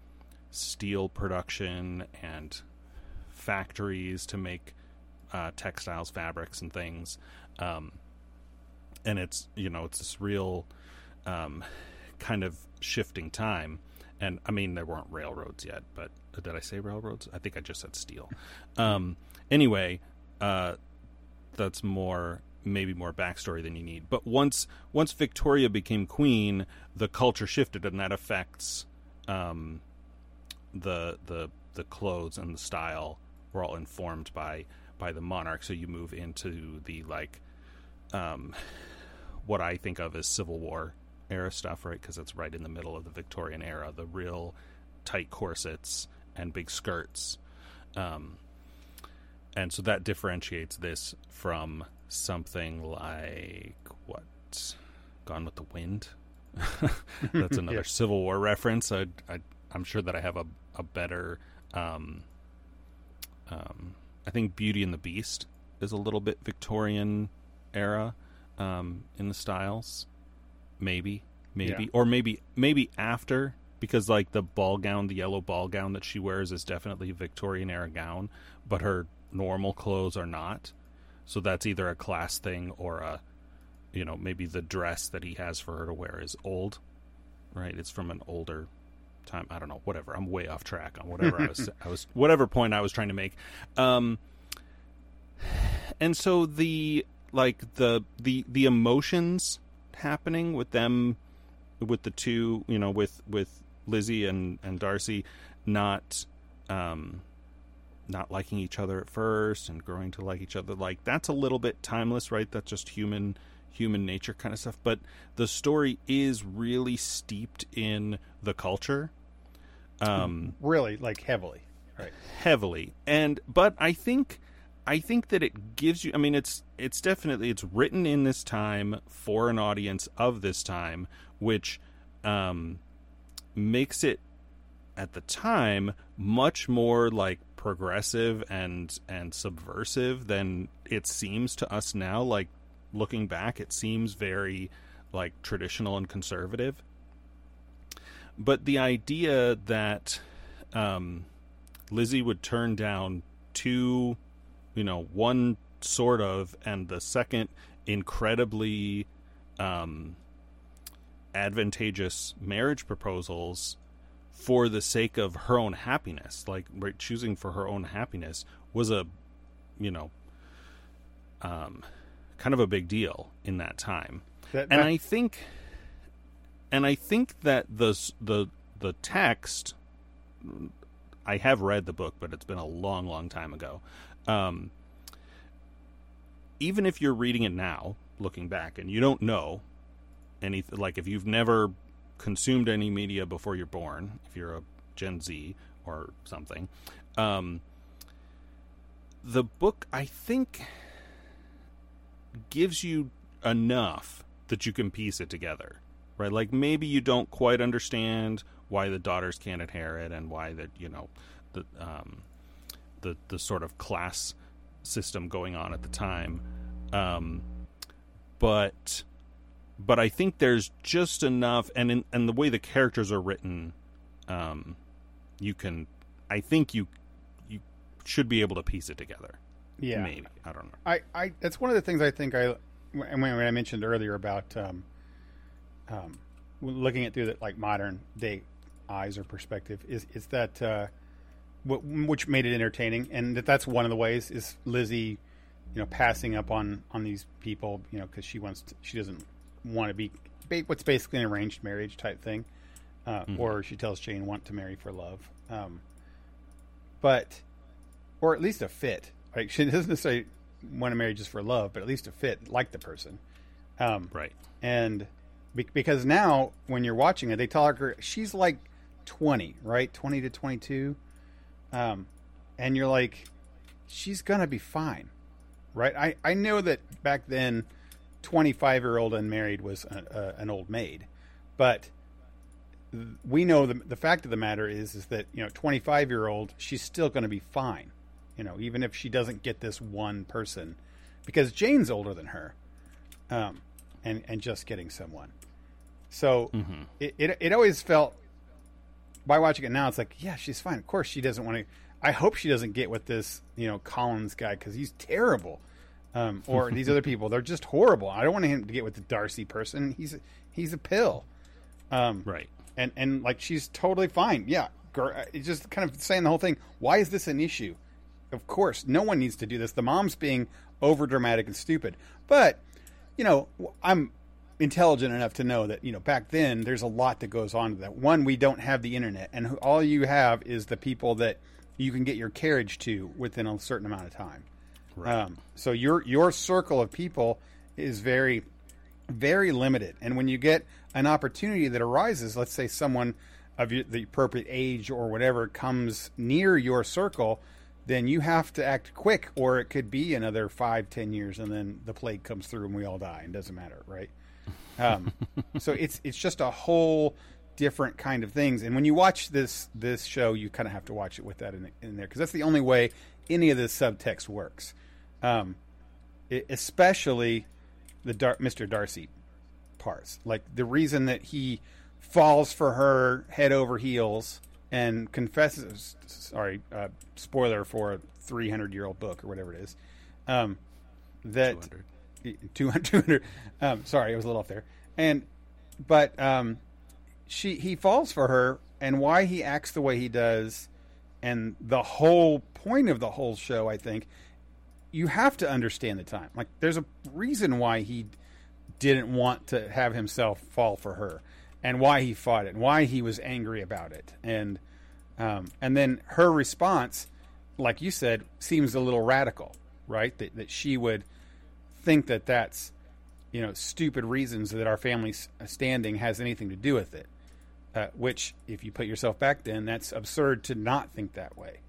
steel production and factories to make uh, textiles, fabrics, and things. Um, and it's you know it's this real um, kind of shifting time. And I mean there weren't railroads yet, but did I say railroads? I think I just said steel. Um, anyway, uh, that's more maybe more backstory than you need. But once once Victoria became queen, the culture shifted, and that affects um, the the the clothes and the style were all informed by by the monarch. So you move into the like um, what I think of as Civil War era stuff, right? Because it's right in the middle of the Victorian era, the real tight corsets and big skirts. Um, and so that differentiates this from something like what gone with the wind *laughs* that's *laughs* another Yeah. civil war reference I, I i'm sure that i have a, a better um, um, i think beauty and the beast is a little bit victorian era um, in the styles maybe maybe Yeah. or maybe maybe after because like the ball gown the yellow ball gown that she wears is definitely a victorian era gown but her normal clothes are not. So that's either a class thing or a you know maybe the dress that he has for her to wear is old right? It's from an older time. I don't know. Whatever. I'm way off track on whatever i was *laughs* i was whatever point i was trying to make. Um and so the like the the the emotions happening with them with the two you know with with lizzie and and darcy not um not liking each other at first and growing to like each other like that's a little bit timeless right? That's just human human nature kind of stuff. But the story is really steeped in the culture. Um really like heavily right. heavily. And but i think i think that it gives you i mean it's it's definitely it's written in this time for an audience of this time which um makes it at the time much more like progressive and and subversive than it seems to us now. Like looking back it seems very like traditional and conservative. But the idea that um, Lizzie would turn down two, you know, one sort of, and the second incredibly um, advantageous marriage proposals for the sake of her own happiness, like right, choosing for her own happiness, was a, you know, um, kind of a big deal in that time. That- and I think, and I think that the the the text, I have read the book, but it's been a long, long time ago. Um, even if you're reading it now, looking back, and you don't know any, like if you've never consumed any media before you're born, if you're a Gen Z or something, um, the book I think gives you enough that you can piece it together, right? Like maybe you don't quite understand why the daughters can't inherit and why that you know the um, the the sort of class system going on at the time, um, but but I think there's just enough, and in, and the way the characters are written, um, you can, I think you you should be able to piece it together. yeah Maybe I don't know. I, I that's one of the things I think I when, when I mentioned earlier about um, um, looking at through the like modern day eyes or perspective is is that uh, which made it entertaining and that that's one of the ways is Lizzie you know passing up on on these people you know because she wants to, she doesn't want to be what's basically an arranged marriage type thing uh, or she tells Jane want to marry for love um, but or at least a fit. Like she *laughs* doesn't necessarily want to marry just for love, but at least a fit, like the person. Um, Right. and be- because now when you're watching it, they tell her she's like 20, right? 20 to 22. Um, and you're like, she's gonna be fine, right? I I know that back then, 25 year old unmarried was a, a, an old maid, but we know the the fact of the matter is is that you know 25 year old she's still going to be fine you know even if she doesn't get this one person because Jane's older than her um and and just getting someone so it, it it always felt by watching it now it's like yeah she's fine of course she doesn't want to I hope she doesn't get with this you know Collins guy cuz he's terrible um, or these other people they're just horrible I don't want him to get with the Darcy person he's a, he's a pill um, Right. and and like she's totally fine. Yeah, girl, it's just kind of saying the whole thing. Why is this an issue? Of course, no one needs to do this. The mom's being over dramatic and stupid. But you know, I'm intelligent enough to know that you know back then there's a lot that goes on to that. One, we don't have the internet, and all you have is the people that you can get your carriage to within a certain amount of time. Right. Um, so your your circle of people is very very limited. And when you get an opportunity that arises, let's say someone of the appropriate age or whatever comes near your circle, then you have to act quick, or it could be another five, ten years, and then the plague comes through and we all die. and doesn't matter, right? Um, so it's it's just a whole different kind of things. And when you watch this this show, you kind of have to watch it with that in, in there because that's the only way any of this subtext works. Um, it, especially the Dar- Mr. Darcy parts. Like the reason that he falls for her head over heels and confesses. Sorry, uh, spoiler for a 300 year old book or whatever it is. Um, that 200. 200, 200 um, sorry, I was a little off there. And but um, she he falls for her, and why he acts the way he does, and the whole point of the whole show, I think, you have to understand the time. Like, there's a reason why he didn't want to have himself fall for her, and why he fought it, and why he was angry about it, and um, and then her response like you said, seems a little radical, right? That that she would think that that's you know stupid reasons that our family standing has anything to do with it. Uh, which, if you put yourself back then, that's absurd to not think that way,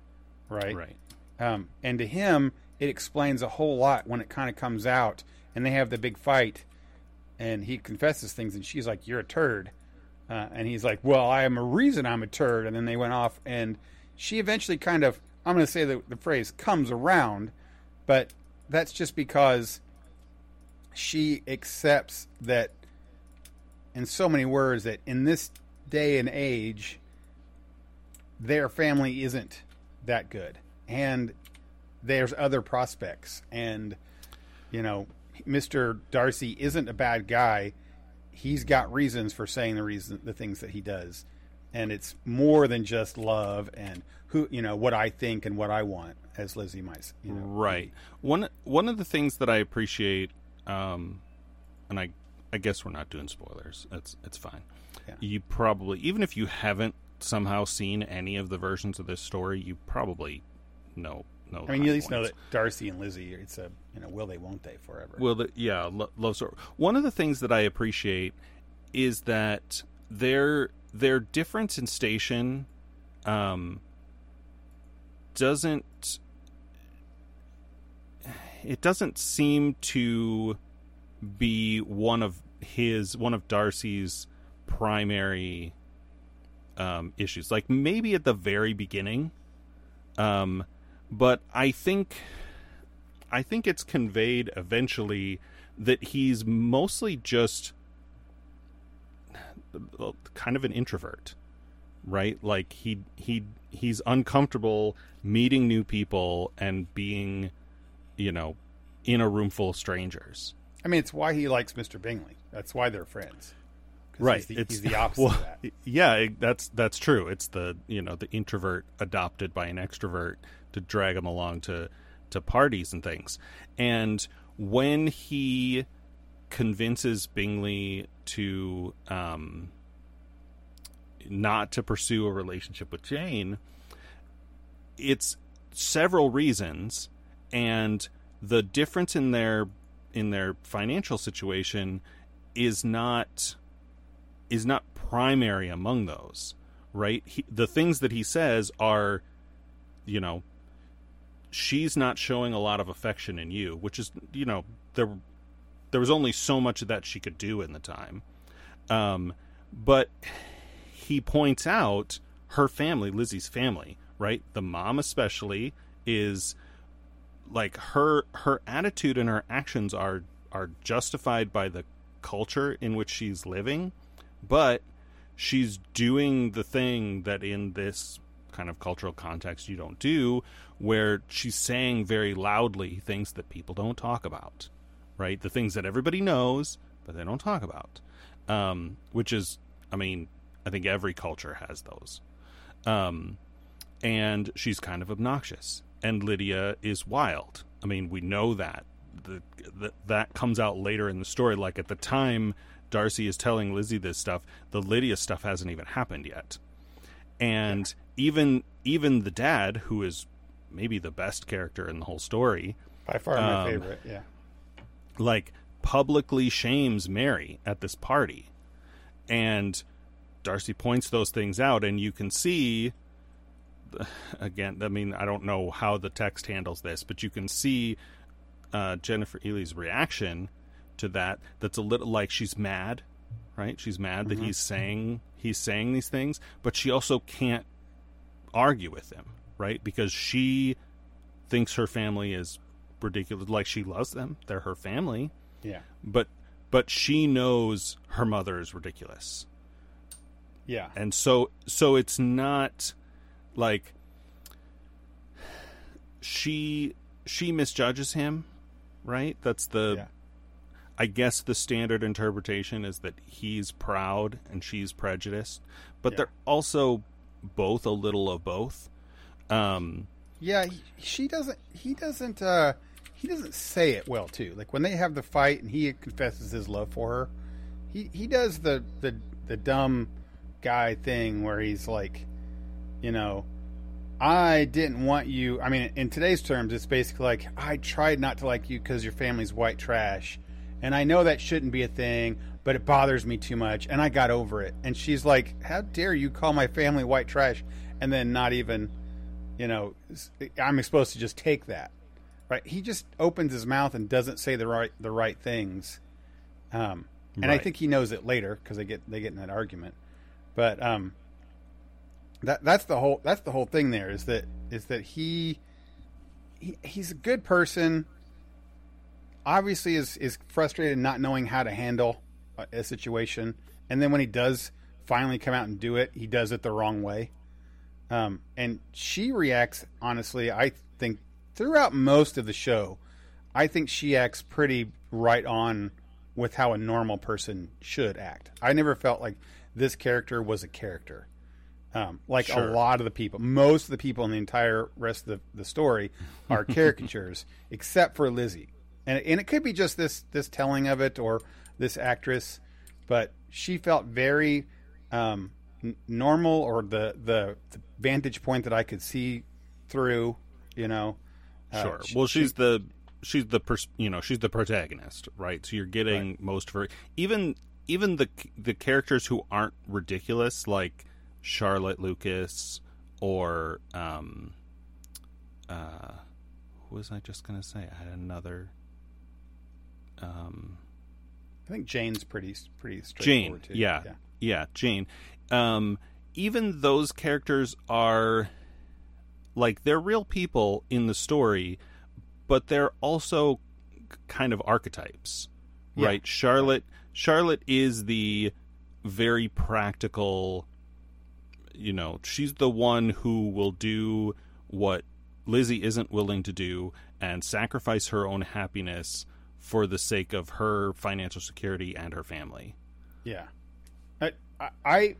right? Right. Um, and to him, it explains a whole lot when it kind of comes out, and they have the big fight, and he confesses things, and she's like, "You're a turd," uh, and he's like, "Well, I am a reason I'm a turd," and then they went off, and she eventually kind of, I'm going to say the, the phrase comes around, but that's just because she accepts that, in so many words, that in this day and age, their family isn't that good, and there's other prospects, and you know, Mister Darcy isn't a bad guy. He's got reasons for saying the reason, the things that he does, and it's more than just love and who you know what I think and what I want, as Lizzie might, you know. Right. One one of the things that I appreciate, um, and I I guess we're not doing spoilers. It's it's fine. Yeah. You probably even if you haven't somehow seen any of the versions of this story, you probably know know. I mean, you at least know that Darcy and Lizzie, it's a you know, will they, won't they, forever. Will the, yeah, lo- love story. One of the things that I appreciate is that their their difference in station um, doesn't it doesn't seem to be one of his one of Darcy's primary um, issues. Like maybe at the very beginning, um, but I think I think it's conveyed eventually that he's mostly just kind of an introvert, right? Like he he he's uncomfortable meeting new people and being, you know, in a room full of strangers. I mean, it's why he likes Mr. Bingley. That's why they're friends. Right. He's the, it's he's the *laughs* opposite well, that. Yeah, it- that's that's true. It's the you know the introvert adopted by an extrovert to drag him along to to parties and things. And when he convinces Bingley to um, not to pursue a relationship with Jane, it's several reasons, and the difference in their in their financial situation is not is not primary among those, right? He, the things that he says are, you know, she's not showing a lot of affection in you, which is, you know, there there was only so much of that she could do in the time. Um, but he points out her family, Lizzie's family, right? The mom especially is like her her attitude and her actions are are justified by the culture in which she's living but she's doing the thing that in this kind of cultural context you don't do where she's saying very loudly things that people don't talk about right? The things that everybody knows but they don't talk about. Um, which is i mean i think every culture has those. Um, and she's kind of obnoxious and lydia is wild i mean we know that the, the, that comes out later in the story like at the time Darcy is telling Lizzie this stuff, the Lydia stuff hasn't even happened yet. And even even the dad, who is maybe the best character in the whole story, By far my um, favorite, yeah. like publicly shames Mary at this party. And Darcy points those things out and you can see again, I mean, I don't know how the text handles this, but you can see uh, Jennifer Ehle's reaction to that that's a little like she's mad right she's mad that he's saying he's saying these things but she also can't argue with him right because she thinks her family is ridiculous like she loves them they're her family Yeah. but but she knows her mother is ridiculous Yeah. and so so it's not like she she misjudges him right that's the Yeah. i guess the standard interpretation is that he's proud and she's prejudiced but Yeah. they're also both a little of both um Yeah, he, she doesn't. He doesn't. uh He doesn't say it well too. Like when they have the fight and he confesses his love for her, he he does the the the dumb guy thing where he's like, you know, I didn't want you. I mean, in today's terms, it's basically like I tried not to like you because your family's white trash, and I know that shouldn't be a thing, but it bothers me too much, and I got over it. And she's like, "How dare you call my family white trash?" And then not even, you know, I'm supposed to just take that, right? He just opens his mouth and doesn't say the right the right things, um, and I think he knows it later because they get they get in that argument, but um, that that's the whole that's the whole thing there is that is that he, he he's a good person. Obviously is is frustrated not knowing how to handle a, a situation. And then when he does finally come out and do it he does it the wrong way. Um, and she reacts honestly i think throughout most of the show i think she acts pretty right on with how a normal person should act. I never felt like this character was a character um, like Sure. a lot of the people, most of the people in the entire rest of the, the story are *laughs* caricatures, except for Lizzie. And, and it could be just this this telling of it or this actress, but she felt very um, n- normal or the, the the vantage point that I could see through. You know, Uh, Sure. she- well, she- she's the she's the pers- you know she's the protagonist, right? So you're getting most of her. Even even the the characters who aren't ridiculous, like Charlotte Lucas or um, uh, who was I just gonna say? I had another. Um, I think Jane's pretty pretty Jane, straightforward too. yeah, yeah, Jane. Um, even those characters are like they're real people in the story, but they're also kind of archetypes, Yeah. right? Charlotte, Charlotte is the very practical. You know, she's the one who will do what Lizzie isn't willing to do and sacrifice her own happiness for the sake of her financial security and her family. Yeah, I, I,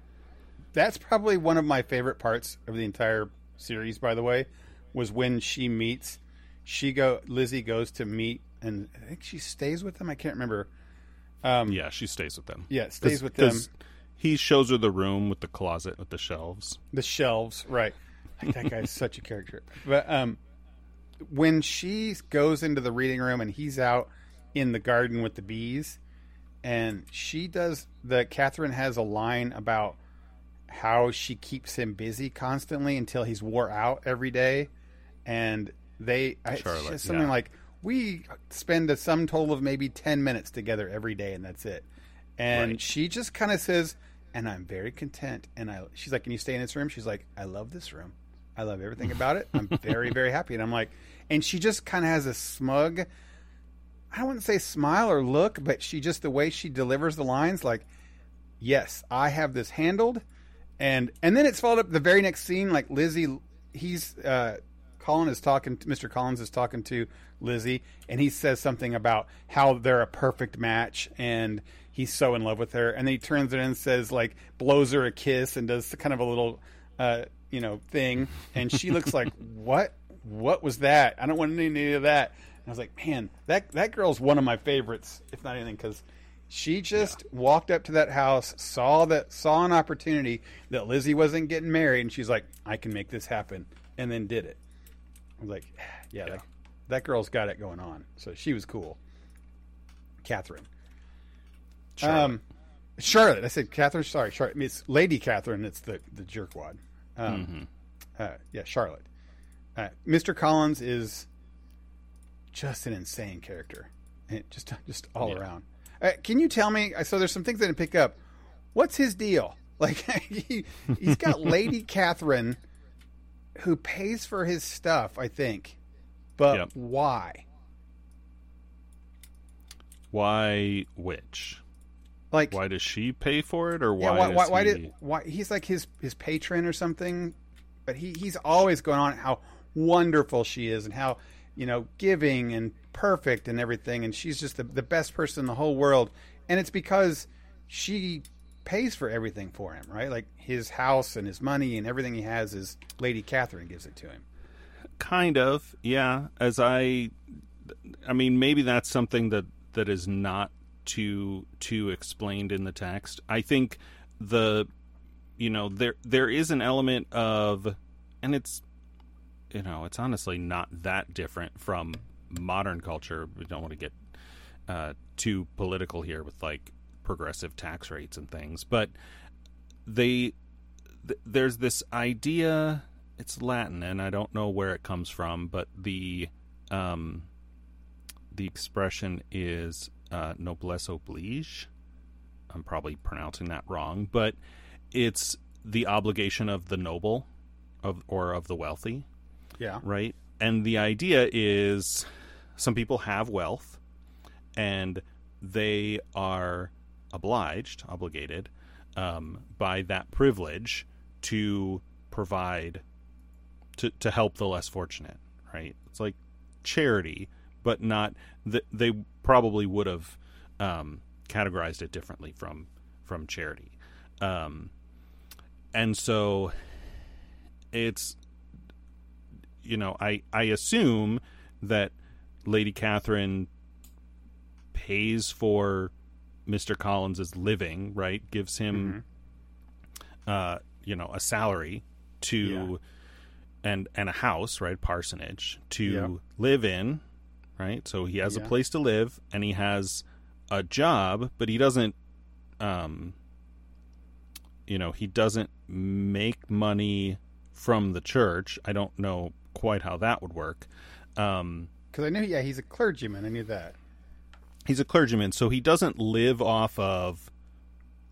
that's probably one of my favorite parts of the entire series. By the way, was when she meets. She go Lizzie goes to meet, and I think she stays with them. I can't remember. Um, Yeah, she stays with them. yeah, stays with them. He shows her the room with the closet with the shelves. The shelves, right? That guy's *laughs* such a character. But um, when she goes into the reading room and he's out in the garden with the bees, and she does the Catherine has a line about how she keeps him busy constantly until he's wore out every day, and they Charlotte, something yeah. like we spend a sum total of maybe ten minutes together every day, and that's it. And Right. she just kind of says, "And I'm very content." And I, she's like, "Can you stay in this room?" She's like, "I love this room. I love everything *laughs* about it. I'm very, very happy." And I'm like, and she just kind of has a smug, I wouldn't say smile or look, but she just the way she delivers the lines, like, "Yes, I have this handled." And and then it's followed up the very next scene, like Lizzie, he's uh, Colin is talking, Mr. Collins is talking to Lizzie, and he says something about how they're a perfect match, and he's so in love with her, and then he turns it in and says like blows her a kiss and does kind of a little, uh, you know, thing, and she looks like *laughs* what? What was that? I don't want any of that. And I was like, man, that that girl's one of my favorites, if not anything, because she just walked up to that house, saw that saw an opportunity that Lizzie wasn't getting married, and she's like, I can make this happen, and then did it. I was like, *sighs* yeah, That, that girl's got it going on. So she was cool. Catherine. Charlotte. Um, Charlotte. I said Catherine. Sorry, Charlotte. I mean, it's Lady Catherine. It's the the jerkwad. Um, uh, yeah, Charlotte. Uh, Mr. Collins is just an insane character, and just just all Yeah. around. Uh, can you tell me? So there's some things I didn't pick up. What's his deal? *laughs* Like he he's got *laughs* Lady Catherine, who pays for his stuff. I think, but Yep. why? why which? Like Why does she pay for it, or why? Yeah, why, why, why he... did why he's like his his patron or something, but he he's always going on how wonderful she is and how you know giving and perfect and everything, and she's just the the best person in the whole world, and it's because she pays for everything for him, right? Like his house and his money and everything he has is Lady Catherine gives it to him. kind of yeah as i i mean maybe that's something that that is not too too explained in the text i think the you know there there is an element of and it's you know, it's honestly not that different from modern culture. We don't want to get uh, too political here with like progressive tax rates and things, but they th- there's this idea. It's Latin, and I don't know where it comes from, but the um, the expression is uh, noblesse oblige. I'm probably pronouncing that wrong, but it's the obligation of the noble of or of the wealthy Yeah. right? And the idea is some people have wealth and they are obliged, obligated um, by that privilege to provide, to, to help the less fortunate, right? It's like charity, but not that they probably would have um, categorized it differently from from charity. Um, and so it's you know, I I assume that Lady Catherine pays for Mr. Collins's living, right? Gives him, uh, you know, a salary to, Yeah. and and a house, right? Parsonage to Yeah. live in, right? So he has a place to live, and he has a job, but he doesn't, um, you know, he doesn't make money from the church. I don't know quite how that would work. Um, Because I knew, yeah, he's a clergyman. I knew that. he's a clergyman, so he doesn't live off of.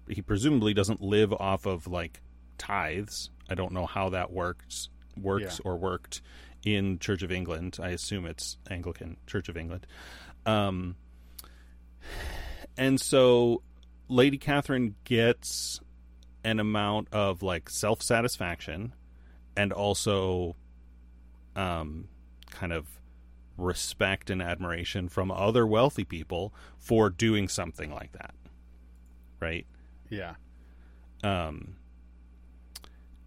He presumably doesn't live off of like tithes. I don't know how that works works Yeah. or worked in Church of England. I assume it's Anglican Church of England. Um, and so Lady Catherine gets an amount of like self satisfaction and also um, kind of respect and admiration from other wealthy people for doing something like that. Right? Yeah. Um,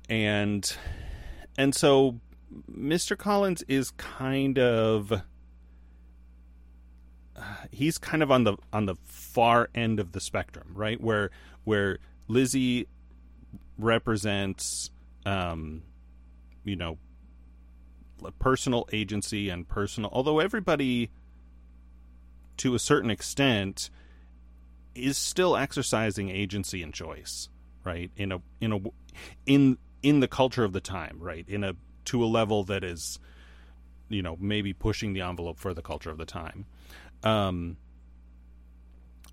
and and so Mr. Collins is kind of he's kind of on the on the far end of the spectrum, right? Where where Lizzie represents um you know personal agency and personal although everybody to a certain extent is still exercising agency and choice right in a in a in in the culture of the time right in a to a level that is you know maybe pushing the envelope for the culture of the time. Um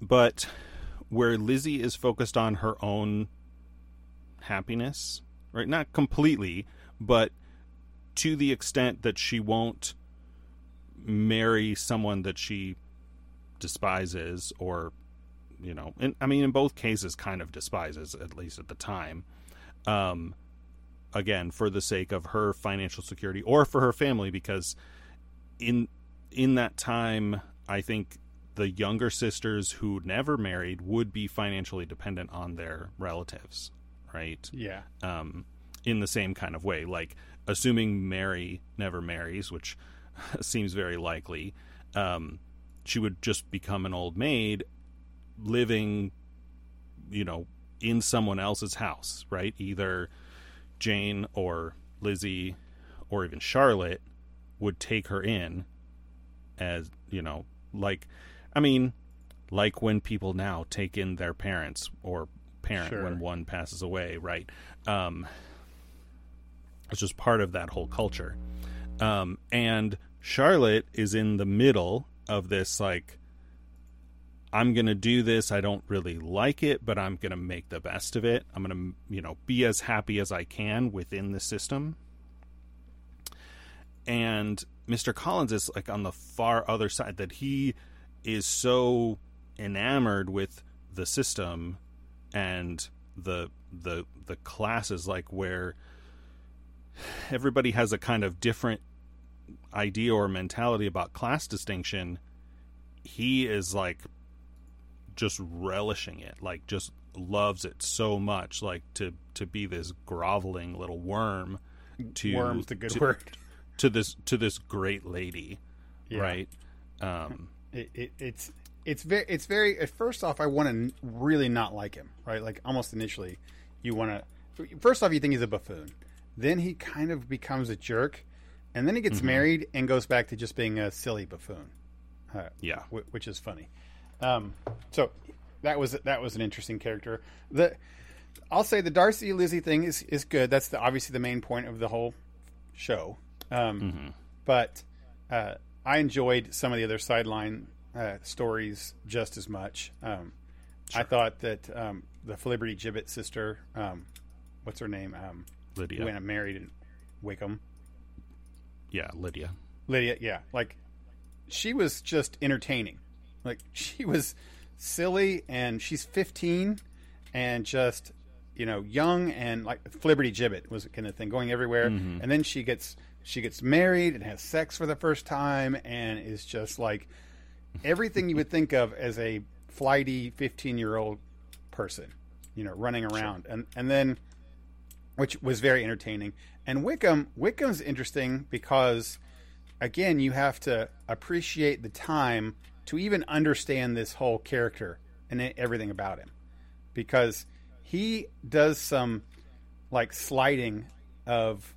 but where Lizzie is focused on her own happiness right not completely but to the extent that she won't marry someone that she despises or you know and i mean in both cases kind of despises at least at the time um again for the sake of her financial security or for her family because in in that time i think the younger sisters who never married would be financially dependent on their relatives right Yeah. um, in the same kind of way. Like, assuming Mary never marries, which *laughs* seems very likely, um, she would just become an old maid living, you know, in someone else's house, right? Either Jane or Lizzie or even Charlotte would take her in as, you know, like, I mean, like when people now take in their parents or parent Sure. when one passes away, right? Um, it's just part of that whole culture. Um, and Charlotte is in the middle of this, like, I'm going to do this. I don't really like it, but I'm going to make the best of it. I'm going to, you know, be as happy as I can within the system. And Mr. Collins is like on the far other side that he is so enamored with the system and the the the classes like where everybody has a kind of different idea or mentality about class distinction he is like just relishing it like just loves it so much like to to be this groveling little worm to Worm's the good to, word. to this to this great lady Yeah. right um It, it, it's it's very it's very. At first off, I want to really not like him, right? Like almost initially, you want to. First off, you think he's a buffoon. Then he kind of becomes a jerk, and then he gets married and goes back to just being a silly buffoon. Uh, Yeah. wh- which is funny. Um, so that was that was an interesting character. The I'll say the Darcy Lizzie thing is is good. That's the, obviously the main point of the whole show. Um, But uh, I enjoyed some of the other sideline uh, stories just as much. Um, I thought that um, the Filiberty Gibbet sister, um, what's her name, um, Lydia. went and married in Wickham, Yeah, Lydia. Lydia, yeah, like she was just entertaining. Like *laughs* she was silly, and she's 15, and just you know young and like Liberty Gibbet was kind of thing going everywhere. Mm-hmm. And then she gets she gets married and has sex for the first time, and is just like everything you would think of as a flighty 15 year old person, you know, running around, and and then which was very entertaining. And Wickham, Wickham's interesting because, again, you have to appreciate the time to even understand this whole character and everything about him, because he does some like sliding of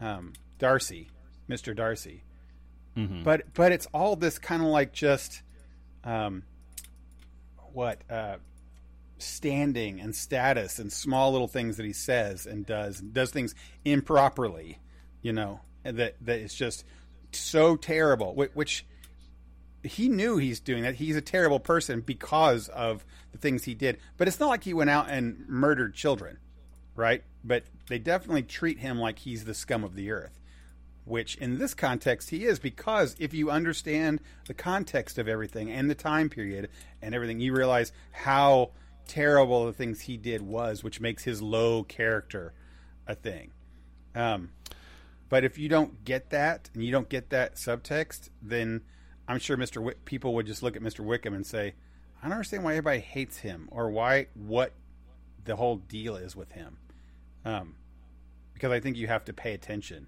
um, Darcy, Mister Darcy, Mhm. but but it's all this kind of like just um, what uh, standing and status and small little things that he says and does does things improperly you know that that is just so terrible whi- which he knew he's doing that. He's a terrible person because of the things he did. But it's not like he went out and murdered children right? But they definitely treat him like he's the scum of the earth which in this context he is because if you understand the context of everything and the time period and everything you realize how terrible the things he did was which makes his low character a thing. Um, but if you don't get that and you don't get that subtext then i'm sure mr Wick- people would just look at mr wickham and say i don't understand why everybody hates him or why what the whole deal is with him um, because i think you have to pay attention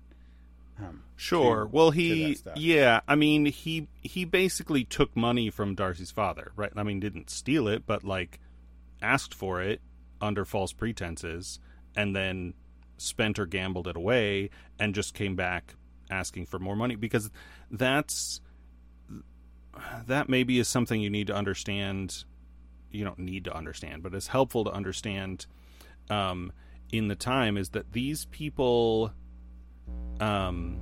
um, Sure. to- well, he, yeah. I mean, he he basically took money from Darcy's father, right? I mean, didn't steal it, but like asked for it under false pretenses, and then spent or gambled it away, and just came back asking for more money because that's that maybe is something you need to understand. You don't need to understand, but it's helpful to understand um, in the time is that these people um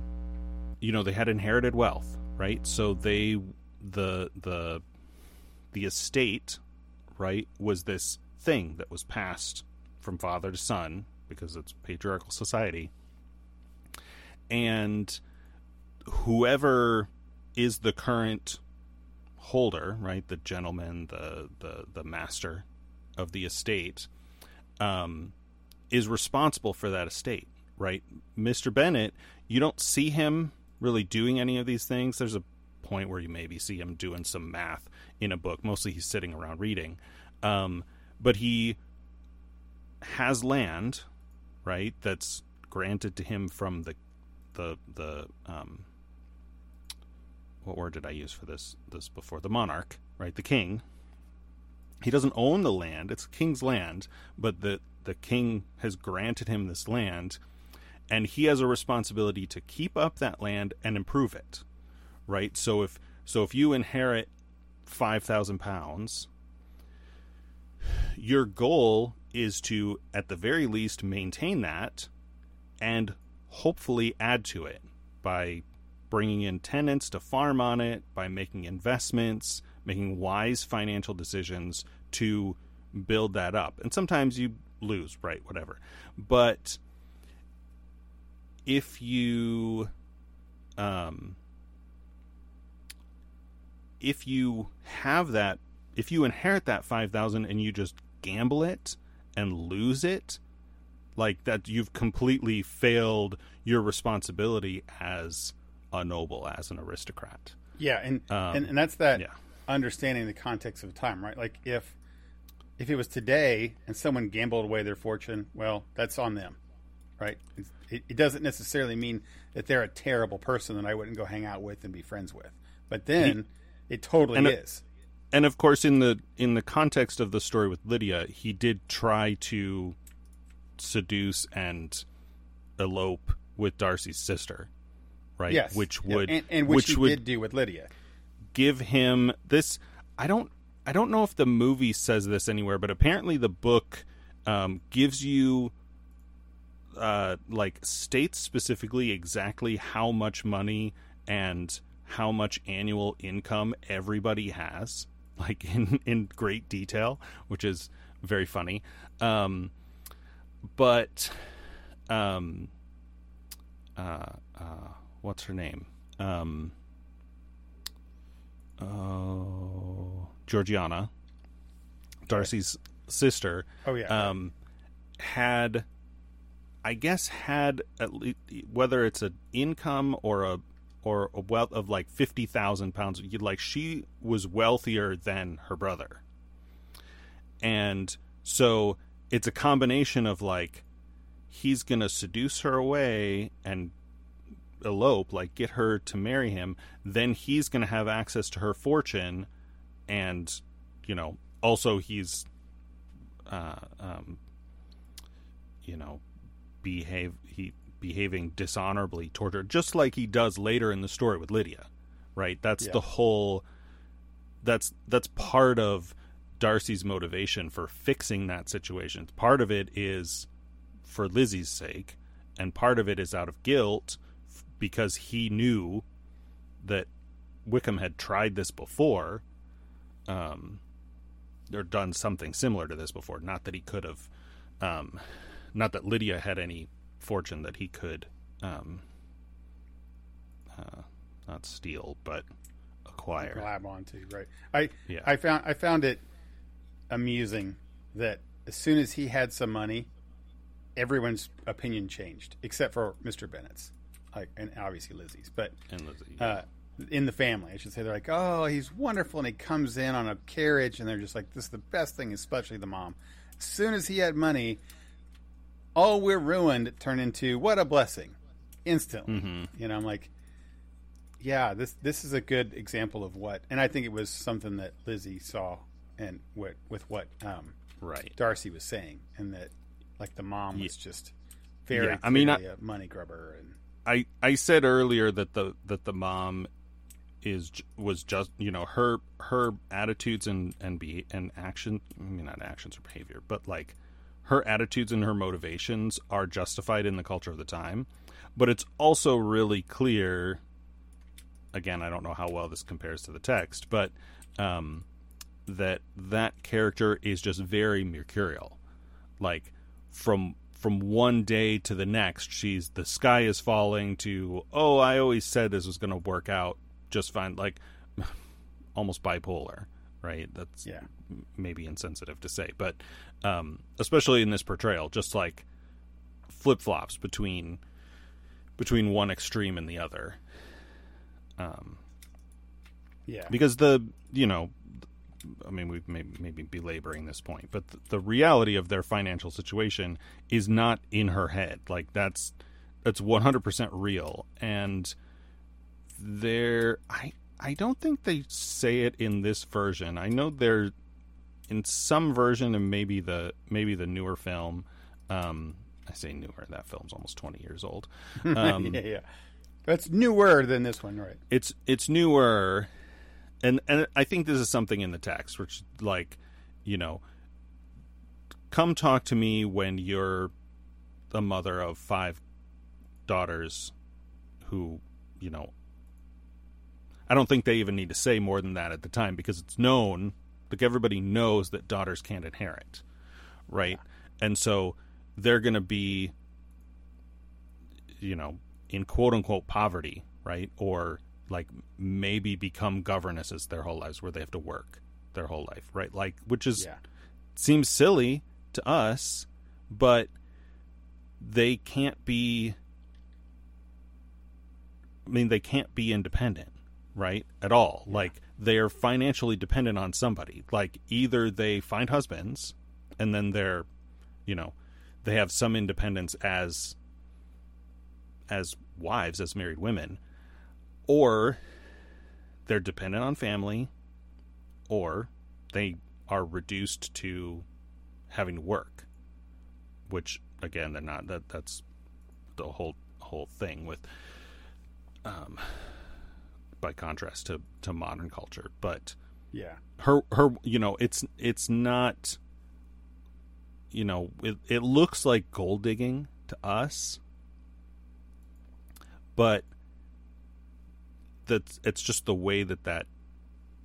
you know they had inherited wealth right so they the the the estate right was this thing that was passed from father to son because it's patriarchal society and whoever is the current holder right the gentleman the the the master of the estate um is responsible for that estate right? Mr. Bennet, you don't see him really doing any of these things. There's a point where you maybe see him doing some math in a book. Mostly he's sitting around reading. Um, but he has land, right, that's granted to him from the the the um what word did I use for this this before? The monarch, right? The king. He doesn't own the land, it's king's land, but the the king has granted him this land and he has a responsibility to keep up that land and improve it right so if so if you inherit 5000 pounds your goal is to at the very least maintain that and hopefully add to it by bringing in tenants to farm on it by making investments making wise financial decisions to build that up. And sometimes you lose right whatever. But if you um if you have that if you inherit that 5000 and you just gamble it and lose it like that you've completely failed your responsibility as a noble as an aristocrat Yeah, and, Um, and and that's that yeah. understanding the context of time, right? Like if if it was today and someone gambled away their fortune, well, that's on them, right? It, it doesn't necessarily mean that they're a terrible person that I wouldn't go hang out with and be friends with, but then it totally and it- is. and of course in the in the context of the story with Lydia, he did try to seduce and elope with Darcy's sister, right? Yes, Which Yeah, would and, and which, he would did do with Lydia. give him this i don't i don't know if the movie says this anywhere but apparently the book um, gives you uh, like states specifically exactly how much money and how much annual income everybody has *laughs* like in in great detail which is very funny um, but um uh, uh what's her name um oh, Georgiana, Darcy's sister, Oh yeah, um, had, I guess, had at least whether it's an income or a or a wealth of like fifty thousand pounds. Like she was wealthier than her brother, and so it's a combination of like he's gonna seduce her away and elope, like get her to marry him, then he's going to have access to her fortune, and you know, also he's, uh, um, you know, behave he behaving dishonorably toward her, just like he does later in the story with Lydia, right? That's Yeah. the whole. That's that's part of Darcy's motivation for fixing that situation. Part of it is for Lizzie's sake, and part of it is out of guilt because he knew that Wickham had tried this before, um, or done something similar to this before. Not that he could have, um, not that Lydia had any fortune that he could, um, uh, not steal but acquire. grab onto right. I Yeah. I found I found it amusing that as soon as he had some money, everyone's opinion changed except for Mr. Bennet's, like and obviously Lizzie's, but And Lizzie, uh, in the family, I should say, they're like, "Oh, he's wonderful," and he comes in on a carriage, and they're just like, "This is the best thing," especially the mom. As soon as he had money, all we're ruined turned into what a blessing, instantly. You know, I'm like, yeah, this this is a good example of what, and I think it was something that Lizzie saw and what with what um, right. Darcy was saying, and that like the mom was just very, Yeah, I mean, I- a money grubber, and I I said earlier that the that the mom is was just you know her her attitudes and and be and action I mean not actions or behavior but like her attitudes and her motivations are justified in the culture of the time. But it's also really clear again I don't know how well this compares to the text but um that that character is just very mercurial. Like from from one day to the next. She's the sky is falling to oh i always said this was going to work out just fine like *laughs* almost bipolar right? That's yeah, maybe insensitive to say but um especially in this portrayal just like flip-flops between between one extreme and the other. Um yeah, because the you know i mean we've may, maybe belaboring this point but the, the reality of their financial situation is not in her head. Like that's that's 100% real. And there i i don't think they say it in this version. I know they're in some version and maybe the maybe the newer film. Um i say newer that film's almost 20 years old. *laughs* Um yeah, yeah. That's newer than this one, right? it's it's newer and and I think this is something in the text which like you know come talk to me when you're the mother of five daughters who you know I don't think they even need to say more than that at the time because it's known like everybody knows that daughters can't inherit right? And so they're going to be you know in quote unquote poverty right? Or like maybe become governesses their whole lives where they have to work their whole life right like which is Yeah, seems silly to us, but they can't be. I mean, they can't be independent, right? At all. Like, they are financially dependent on somebody. Like, either they find husbands and then they're, you know, they have some independence as as wives, as married women, or they're dependent on family, or they are reduced to having to work which again they're not that that's the whole whole thing with um, by contrast to to modern culture. But Yeah. her her you know it's it's not you know it, it looks like gold digging to us but that's it's just the way that that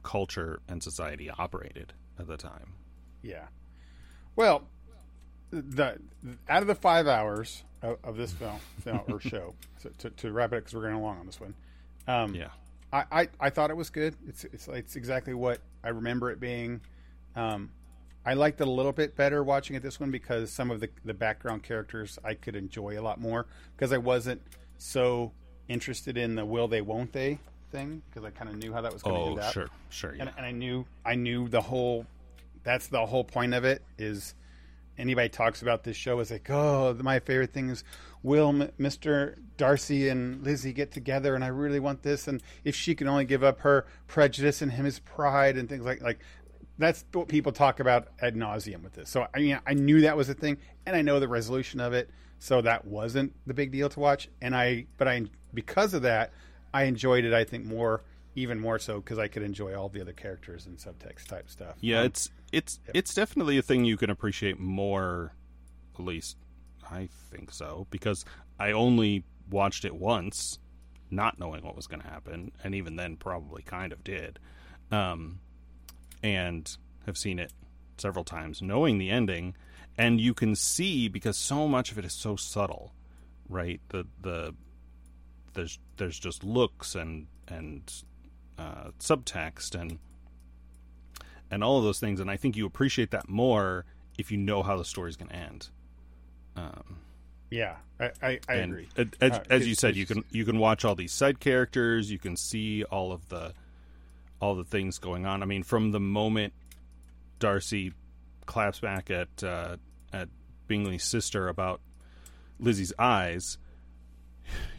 culture and society operated at the time Yeah. Well, the out of the five hours of, of this film, film or *laughs* show, so to, to wrap it up because we're going along on this one. Um, yeah I, I, I thought it was good. It's it's it's exactly what I remember it being. Um, I liked it a little bit better watching it this one because some of the the background characters I could enjoy a lot more because I wasn't so interested in the will they won't they thing because I kind of knew how that was going to oh end up sure sure yeah. and, and I knew I knew the whole that's the whole point of it is anybody talks about this show is like oh my favorite thing is will M- Mr. Darcy and Lizzie get together and I really want this and if she can only give up her prejudice and him his pride and things like like that's what people talk about ad nauseum with this so I mean I knew that was a thing and I know the resolution of it so that wasn't the big deal to watch and I but I because of that I enjoyed it I think more even more so because I could enjoy all the other characters and subtext type stuff. Yeah, Um, it's it's it's definitely a thing you can appreciate more. At least I think so because I only watched it once, not knowing what was going to happen, and even then probably kind of did, um, and have seen it several times, knowing the ending, and you can see because so much of it is so subtle, right? The the there's there's just looks and and uh, subtext and and all of those things. And I think you appreciate that more if you know how the story's going to end. Um, yeah, I, I, I agree. As, as, Uh, as you said, you can you can watch all these side characters. You can see all of the all the things going on. I mean, from the moment Darcy claps back at uh, at Bingley's sister about Lizzie's eyes,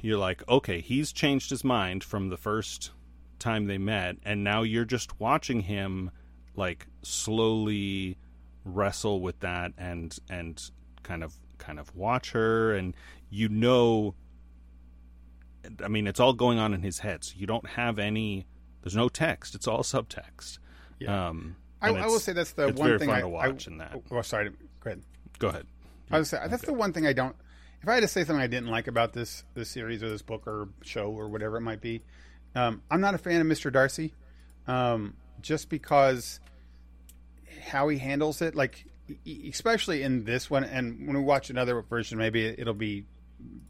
you're like, okay, he's changed his mind from the first time they met, and now you're just watching him like slowly wrestle with that and and kind of kind of watch her and you know I mean it's all going on in his head so you don't have any there's no text it's all subtext Yeah. um I, I will say that's the one thing I watch I, in that Oh, sorry. Go ahead. go ahead I was say that's the one thing I don't. If I had to say something I didn't like about this this series or this book or show or whatever it might be, um, I'm not a fan of Mr. Darcy, um, just because how he handles it, like especially in this one, and when we watch another version, maybe it'll be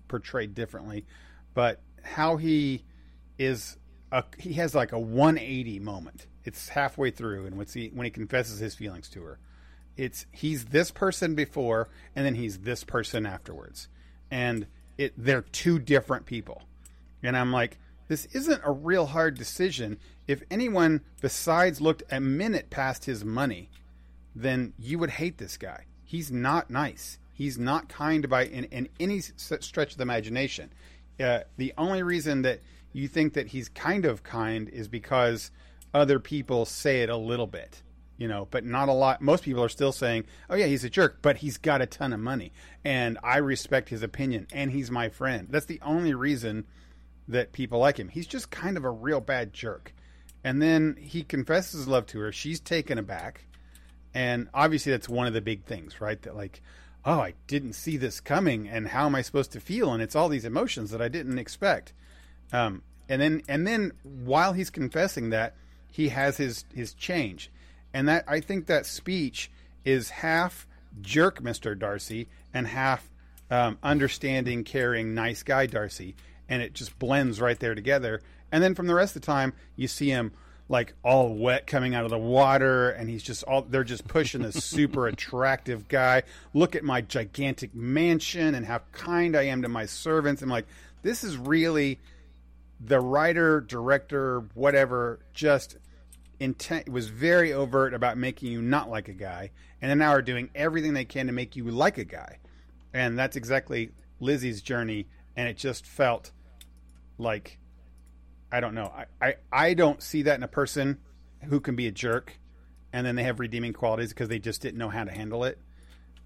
portrayed differently, but how he is a, he has like a 180 moment. It's halfway through, and when he when he confesses his feelings to her, it's he's this person before and then he's this person afterwards and it they're two different people. And i'm like this isn't a real hard decision. If anyone besides looked a minute past his money then you would hate this guy. He's not nice. He's not kind by in, in any stretch of the imagination. Uh, the only reason that you think that he's kind of kind is because other people say it a little bit you know, but not a lot. Most people are still saying, "Oh yeah, he's a jerk," but he's got a ton of money, and I respect his opinion, and he's my friend. That's the only reason that people like him. He's just kind of a real bad jerk. And then he confesses his love to her. She's taken aback, and obviously that's one of the big things, right? That like, oh, I didn't see this coming, and how am I supposed to feel? And it's all these emotions that I didn't expect. Um, and then and then while he's confessing that, he has his his change and that I think that speech is half jerk, Mister Darcy, and half um, understanding, caring, nice guy Darcy, and it just blends right there together. And then from the rest of the time, you see him like all wet coming out of the water, and he's just all they're just pushing this *laughs* super attractive guy. Look at my gigantic mansion and how kind I am to my servants. I'm like, this is really the writer, director, whatever, just intent was very overt about making you not like a guy, and then now are doing everything they can to make you like a guy, and that's exactly Lizzie's journey. And it just felt like I don't know. I, I, I don't see that in a person who can be a jerk, and then they have redeeming qualities because they just didn't know how to handle it.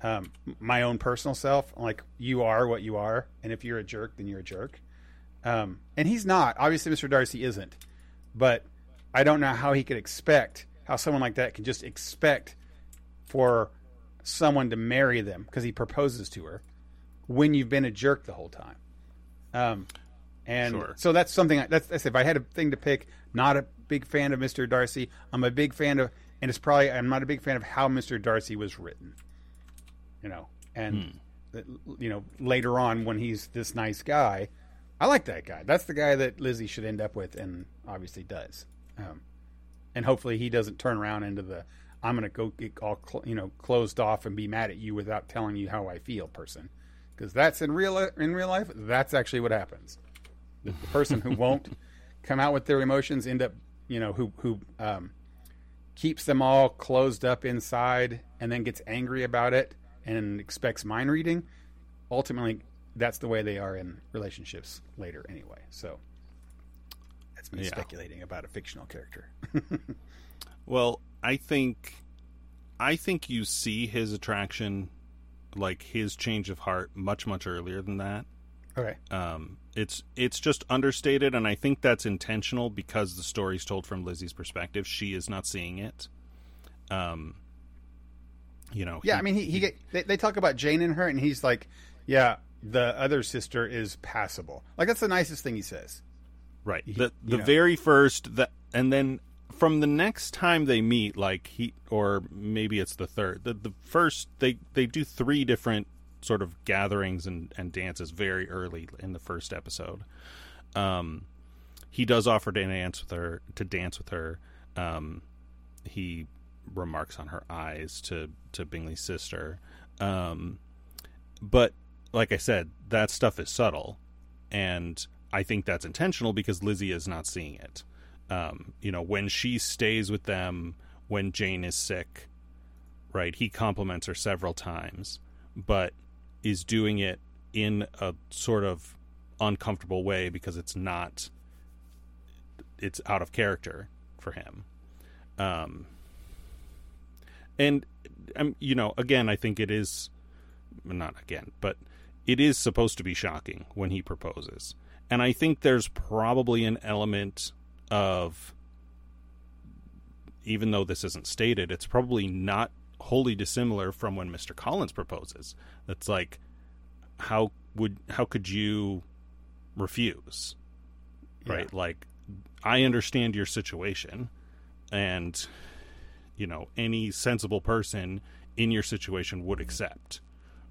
Um, my own personal self, like you are what you are, and if you're a jerk, then you're a jerk. Um, and he's not. Obviously, Mr. Darcy isn't. But I don't know how he could expect how someone like that can just expect for someone to marry them because he proposes to her when you've been a jerk the whole time. Um, and Sure. so that's something that's, that's if I had a thing to pick, not a big fan of Mr. Darcy. I'm a big fan of, and it's probably I'm not a big fan of how Mr. Darcy was written. You know, and that, you know later on when he's this nice guy, I like that guy. That's the guy that Lizzie should end up with, and obviously does. Um, and hopefully he doesn't turn around into the I'm going to go get all cl- you know closed off and be mad at you without telling you how I feel person, because that's in real in real life. That's actually what happens. The, the person who won't *laughs* come out with their emotions end up you know who who um, keeps them all closed up inside and then gets angry about it and expects mind reading. Ultimately, that's the way they are in relationships later anyway. So that's me Yeah. speculating about a fictional character. *laughs* Well, I think I think you see his attraction like his change of heart much much earlier than that. okay. Um it's it's just understated and I think that's intentional because the story's told from Lizzie's perspective. She is not seeing it. Um you know, Yeah, he- I mean, he, he get, they, they talk about Jane and her, and he's like, "Yeah, the other sister is passable." Like that's the nicest thing he says. Right. He- The you the know. very first that and then from the next time they meet, like he or maybe it's the third. The the first they they do three different sort of gatherings and, and dances very early in the first episode. Um he does offer to dance with her to dance with her. Um he remarks on her eyes to to Bingley's sister. Um but like I said, that stuff is subtle and I think that's intentional because Lizzie is not seeing it. Um, you know, when she stays with them when Jane is sick, right? He compliments her several times, but is doing it in a sort of uncomfortable way because it's not it's out of character for him. Um and um, you know, again, I think it is not again, but it is supposed to be shocking when he proposes. And I think there's probably an element of, even though this isn't stated, it's probably not wholly dissimilar from when Mr. Collins proposes. That's like, how would how could you refuse? Right? Like, I understand your situation, and you know any sensible person in your situation would accept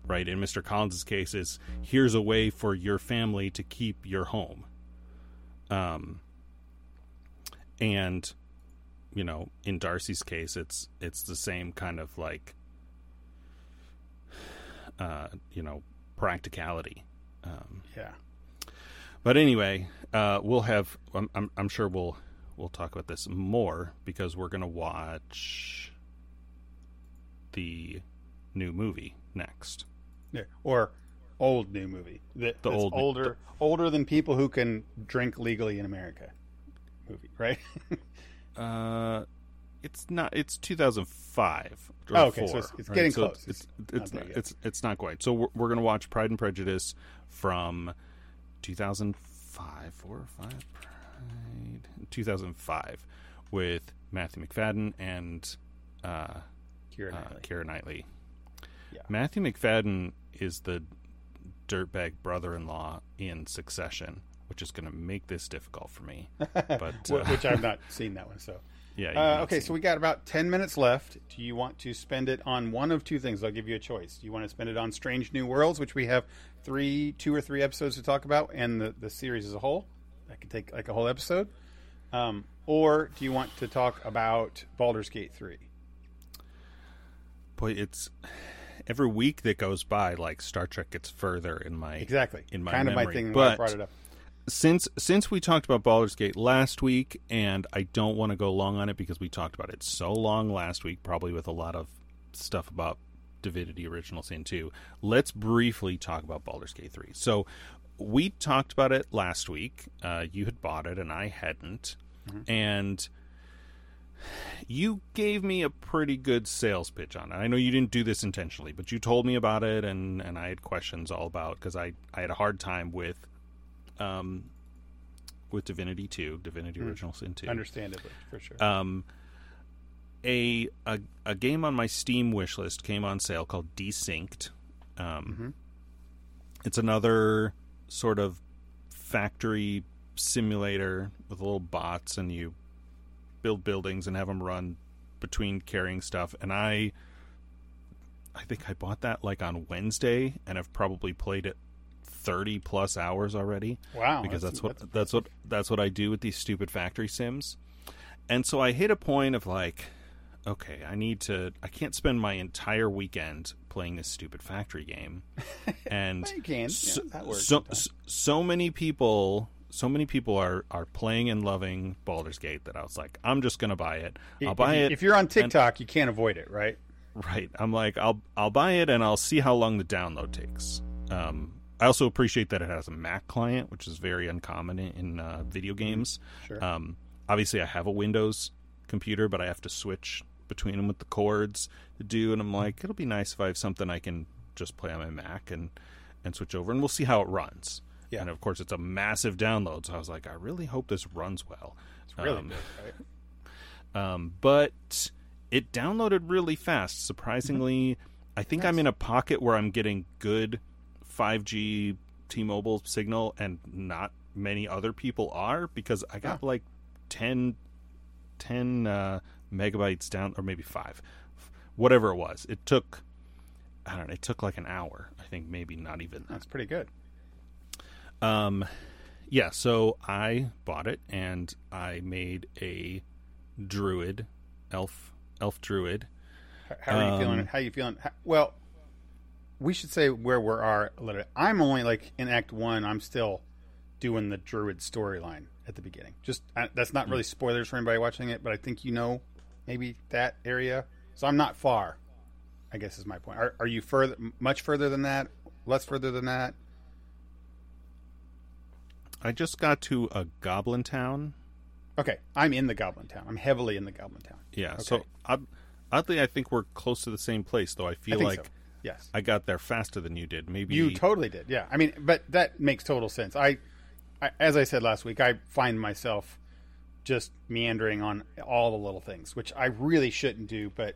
right? In Mr. Collins's case, is here's a way for your family to keep your home. Um, and you know, in Darcy's case, it's it's the same kind of like, uh, you know, practicality. Um, Yeah. but anyway, uh, we'll have. I'm, I'm, I'm sure we'll we'll talk about this more because we're gonna watch the new movie next. Yeah. Or old new movie. That, The that's old- older older than people who can drink legally in America. Movie, right? *laughs* Uh, it's not. It's 2005. Or Oh, okay, so four, it's- it's right? getting So close. It's It's it's not it's, it's not quite. So we're, we're gonna watch Pride and Prejudice from 2005, four or five, Pride, 2005, with Matthew Macfadyen and uh, Keira uh, Knightley. Keira Knightley. Yeah. Matthew Macfadyen is the dirtbag brother-in-law in Succession, which is going to make this difficult for me. *laughs* But uh, Which I've *laughs* not seen that one. So yeah, Uh, okay, so we got about 10 minutes left. Do you want to spend it on one of two things? I'll give you a choice. Do you want to spend it on Strange New Worlds, which we have three, two or three episodes to talk about, and the, the series as a whole? That could take like a whole episode. Um, or do you want to talk about Baldur's Gate 3? boy it's every week that goes by like star trek gets further in my Exactly. in my kind of my memory. thing. why I But- brought it up. since since we talked about Baldur's Gate last week and I don't want to go long on it because we talked about it so long last week probably with a lot of stuff about Divinity Original Sin 2 let's briefly talk about Baldur's Gate 3 so we talked about it last week uh, you had bought it and I hadn't and you gave me a pretty good sales pitch on it. I know you didn't do this intentionally, but you told me about it, and, and I had questions all about because I, I had a hard time with um, with Divinity 2, Divinity Mm. Original Sin 2. Understandably, for sure. Um, a, a a game on my Steam wish list came on sale called Desynced. Um, Mhm. It's another sort of factory simulator with little bots, and you build buildings and have them run between carrying stuff. And I, I think I bought that like on Wednesday, and I've probably played it thirty plus hours already wow, because that's, what that's that's, what that's what I do with these stupid factory sims. And so I hit a point of like, okay, I need to. I can't spend my entire weekend playing this stupid factory game. *laughs* And so, Yeah, that works so, so many people. So many people are, are playing and loving Baldur's Gate that I was like, I'm just gonna buy it. I'll if, buy you- it. If you're on TikTok, you can't avoid it, right? Right. I'm like, I'll I'll buy it and I'll see how long the download takes. Um, I also appreciate that it has a Mac client, which is very uncommon in, in uh, video games. Sure. Um, obviously, I have a Windows computer, but I have to switch between them with the cords to do. And I'm like, it'll be nice if I have something I can just play on my Mac and and switch over, and we'll see how it runs. Yeah. And of course, it's a massive download, so I was like, I really hope this runs well. It's really um, good, right? Um, but it downloaded really fast. Surprisingly, I think I'm in a pocket where I'm getting good 5G T-Mobile signal, and not many other people are because I got Huh. like 10, 10 uh, megabytes down, or maybe five, whatever it was. It took, I don't know, it took like an hour. I think maybe not even that. That's pretty good. Um, yeah, so I bought it and I made a druid, elf, elf druid. How are you feeling? How are you feeling? How- well, we should say where we are a little bit. I'm only like in Act One. I'm still doing the Druid storyline at the beginning. Just I, that's not really spoilers for anybody watching it, but I think you know maybe that area. So I'm not far. I guess is my point. Are, are you further, much further than that? Less further than that? I just got to a goblin town. Okay, I'm in the Goblin Town. I'm heavily in the Goblin Town. Yeah, Okay. so I'm, oddly, I think we're close to the same place, though. I I feel think like so. Yes. I got there faster than you did. Maybe You totally did, yeah. I mean, but that makes total sense. I, I, as I said last week, I find myself just meandering on all the little things, which I really shouldn't do. But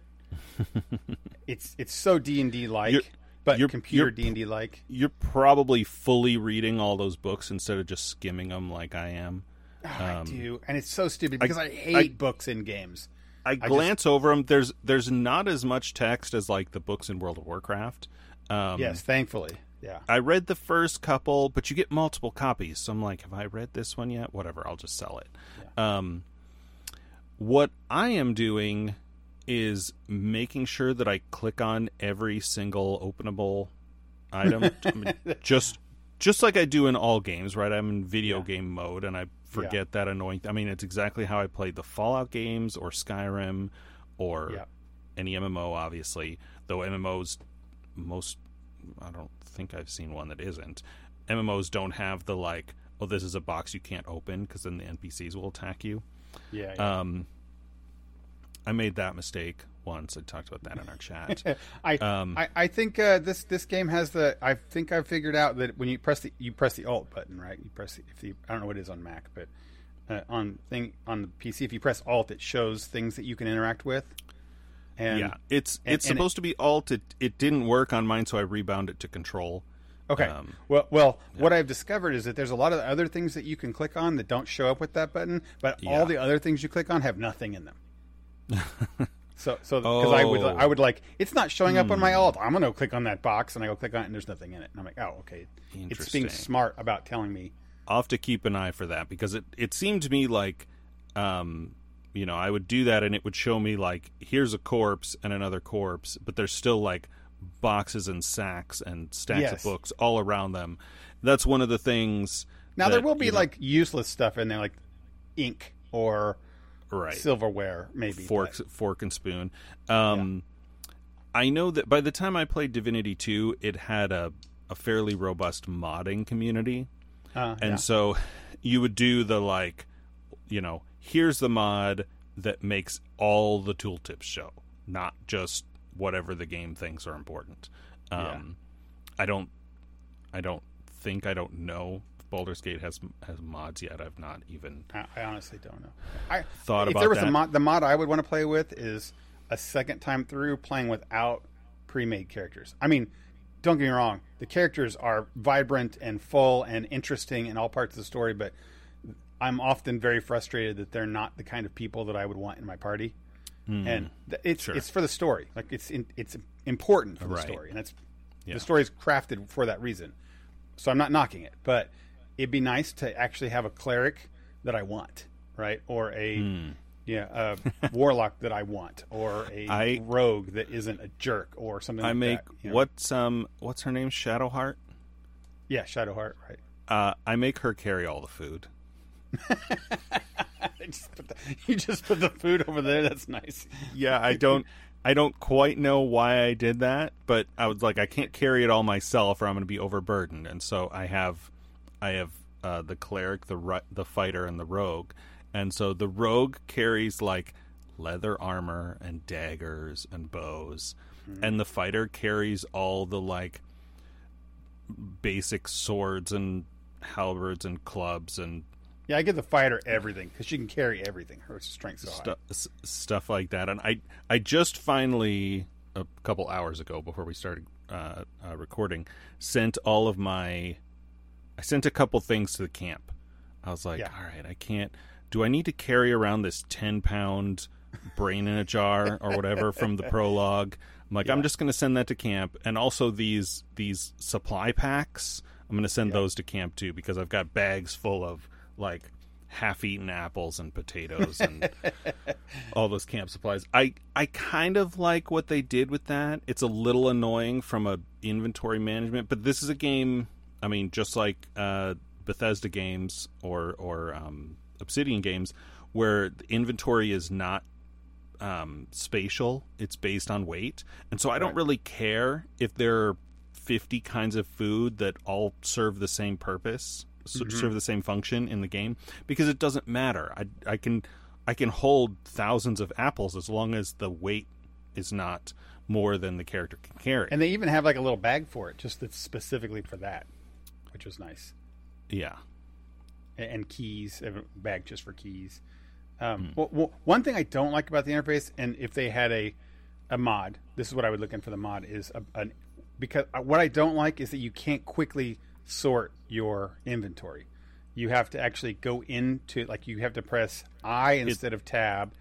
*laughs* it's it's so D and D like, but you're- computer D and D like. you're probably fully reading all those books instead of just skimming them like I am. I Um, do, and it's so stupid because I, hate I- books in games. I glance over them. There's there's not as much text as like the books in World of Warcraft. Um, yes, thankfully, yeah. I read the first couple, but you get multiple copies. So I'm like, have I read this one yet? Whatever, I'll just sell it. Um, what I am doing is making sure that I click on every single openable item, I mean, *laughs* just just like I do in all games. Right, I'm in video Yeah. game mode, and I forget that annoying. I mean, it's exactly how I played the Fallout games or Skyrim or Yeah. any MMO, obviously. Though MMOs, most I don't think I've seen one that isn't. MMOs don't have the like, oh, this is a box you can't open because then the NPCs will attack you. Yeah, yeah. Um, I made that mistake once. I talked about that in our chat. *laughs* I, Um, I I think uh, this this game has the. I think I've figured out that when you press the you press the Alt button, right? You press the, if the I don't know what it is on Mac, but uh, on thing on the PC, if you press Alt, it shows things that you can interact with. And yeah, it's and- it's and it- supposed to be alt. It it didn't work on mine, so I rebound it to control. okay. um, well, well, what I've discovered is that there's a lot of other things that you can click on that don't show up with that button, but Yeah. all the other things you click on have nothing in them. So, so because I would, Oh. Hmm. I would like, it's not showing up on my alt. I'm gonna click on that box, and I go click on it, and there's nothing in it. And I'm like, oh, okay. It's being smart about telling me. I'll have to keep an eye for that because it, it seemed to me like, um, you know, I would do that and it would show me like, here's a corpse and another corpse, but there's still like boxes and sacks and stacks Yes. of books all around them. That's one of the things. Now there will be you know- like useless stuff in there, like ink or right silverware, maybe. forks, fork and spoon. Um, I know that by the time I played Divinity Two, it had a a fairly robust modding community. uh, and yeah. so you would do the like you know here's the mod that makes all the tooltips show not just whatever the game thinks are important um Yeah. i don't i don't think i don't know Baldur's Gate has has mods yet. I've not even I, I honestly don't know. I thought if about there was that. a mod, the mod I would want to play with is a second time through playing without pre-made characters. I mean, don't get me wrong, the characters are vibrant and full and interesting in all parts of the story, but I'm often very frustrated that they're not the kind of people that I would want in my party. Hmm. And th- it's. Sure. it's for the story. Like it's in, it's important for the Right. story, and that's Yeah. the story's crafted for that reason. So I'm not knocking it, but it'd be nice to actually have a cleric that I want, right? Or a yeah, a *laughs* warlock that I want, or a I- rogue that isn't a jerk, or something. I like make that, you know? what's um what's her name Shadowheart. Yeah, Shadowheart, right? Uh, I make her carry all the food. *laughs* Just put the, you just put the food over there. That's nice. Yeah, I don't I don't quite know why I did that, but I was like I can't carry it all myself or I'm going to be overburdened. And so I have I have uh, the cleric, the ru- the fighter and the rogue. And so the rogue carries like leather armor and daggers and bows and the fighter carries all the like basic swords and halberds and clubs and Yeah, I give the fighter everything because she can carry everything. Her strength's so stuff like that. And I I just finally a couple hours ago before we started uh, uh, recording sent all of my I sent a couple things to the camp. I was like, Yeah. all right, I can't. Do I need to carry around this ten pound brain in a jar or whatever from the prologue? I'm like, I'm just going to send that to camp, and also these these supply packs. I'm going to send those to camp too because I've got bags full of like half-eaten apples and potatoes and *laughs* all those camp supplies. I I kind of like what they did with that. It's a little annoying from a inventory management, but this is a game. I mean, just like uh, Bethesda games or or um, Obsidian games, where the inventory is not um, spatial. It's based on weight, and so I don't Right. really care if there are fifty kinds of food that all serve the same purpose, s- serve the same function in the game, because it doesn't matter. I I can I can hold thousands of apples as long as the weight is not more than the character can carry. And they even have like a little bag for it, just that's specifically for that, which was nice. yeah, and, and keys, a bag just for keys. Um, well, well, one thing I don't like about the interface, and if they had a a mod, this is what I would look in for the mod is a, an because uh, what I don't like is that you can't quickly sort your inventory. You have to actually go into like you have to press I instead of tab,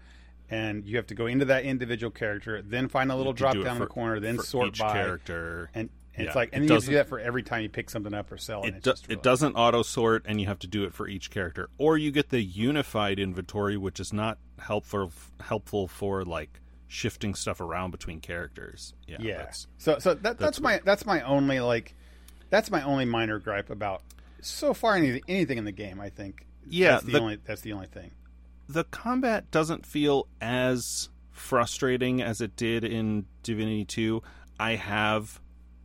and you have to go into that individual character, then find a little drop do it down in the corner, then sort by character. and, and it's like and then you have to do that for every time you pick something up or sell. It do, it really- doesn't auto sort, and you have to do it for each character, or you get the unified inventory, which is not helpful helpful for like shifting stuff around between characters. Yeah, Yeah. that's- So so that, that's, that's my that's my only like that's my only minor gripe about so far anything anything in the game. I think. Yeah, That's the, the- only that's the only thing. the combat doesn't feel as frustrating as it did in Divinity 2. I have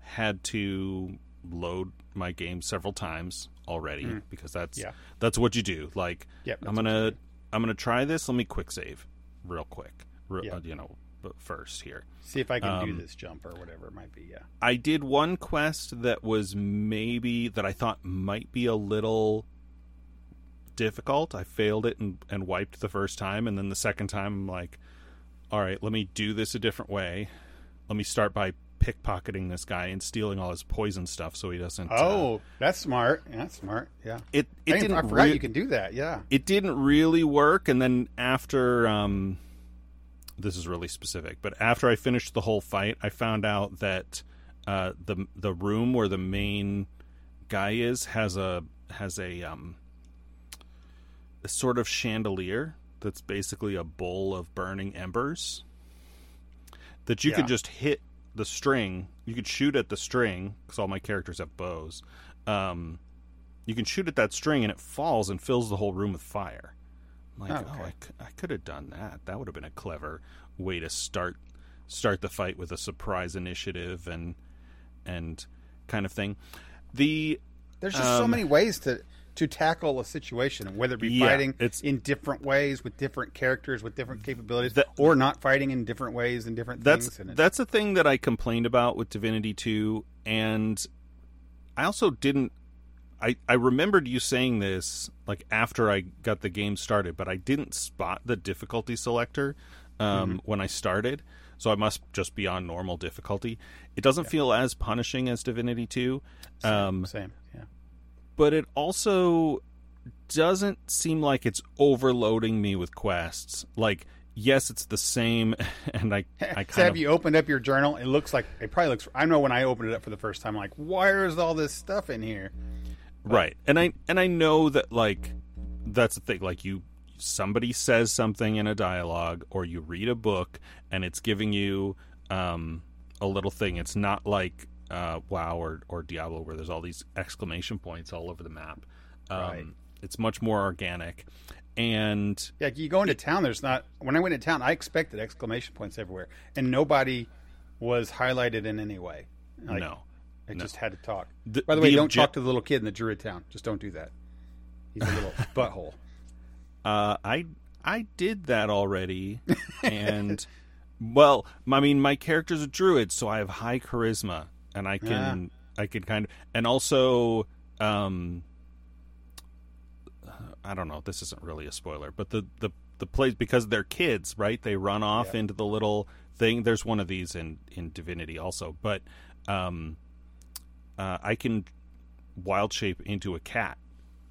had to load my game several times already because that's Yeah. that's what you do. Like Yep, I'm going to I'm to try this. Let me quick save real quick. Re- Yeah. uh, you know, but first here. See if I can do Um, this jump or whatever it might be. Yeah. I did one quest that was maybe that I thought might be a little difficult. I failed it and, and wiped the first time, and then the second time I'm like, all right, let me do this a different way. Let me start by pickpocketing this guy and stealing all his poison stuff so he doesn't. uh, Oh, that's smart. Yeah, that's smart. Yeah. it I, it didn't- didn't I forgot rea- you can do that. Yeah. it didn't really work and then after um this is really specific but after i finished the whole fight i found out that uh the the room where the main guy is has a has a um a sort of chandelier that's basically a bowl of burning embers that you Yeah. could just hit the string you could shoot at the string because all my characters have bows um you can shoot at that string and it falls and fills the whole room with fire. I'm like, Oh, oh. I, c- I could have done that. That would have been a clever way to start start the fight with a surprise initiative and and kind of thing. The There's just so Um, many ways to to tackle a situation, whether it be Yeah, fighting it's- in different ways with different characters with different capabilities, That- or not fighting in different ways and different that's things. That's a thing that I complained about with Divinity 2 and I also didn't I I remembered you saying this like after I got the game started, but I didn't spot the difficulty selector um, Mm-hmm. when I started. So I must just be on normal difficulty. It doesn't feel as punishing as Divinity Two, um, Same. Yeah. But it also doesn't seem like it's overloading me with quests. Like, yes, it's the same, *laughs* and I *laughs* I so have of you opened up your journal? It looks like it probably looks. I know when I opened it up for the first time, I'm like, why is all this stuff in here? right and i and i know that like that's the thing like you somebody says something in a dialogue or you read a book and it's giving you um a little thing it's not like uh wow or or diablo where there's all these exclamation points all over the map um Right. it's much more organic and Yeah, you go into town. There's not. When I went to town, I expected exclamation points everywhere, and nobody was highlighted in any way. Like, no I no. just had to talk. The- By the way, the don't obje- talk to the little kid in the Druid town. Just don't do that. He's a little *laughs* butthole. Uh, I I did that already, *laughs* and well, I mean, my character's a druid, so I have high charisma, and I can I can kind of, and also, um, I don't know. This isn't really a spoiler, but the the the plays because they're kids, right? They run off Yeah. into the little thing. There's one of these in in Divinity also, but um, uh, I can wild shape into a cat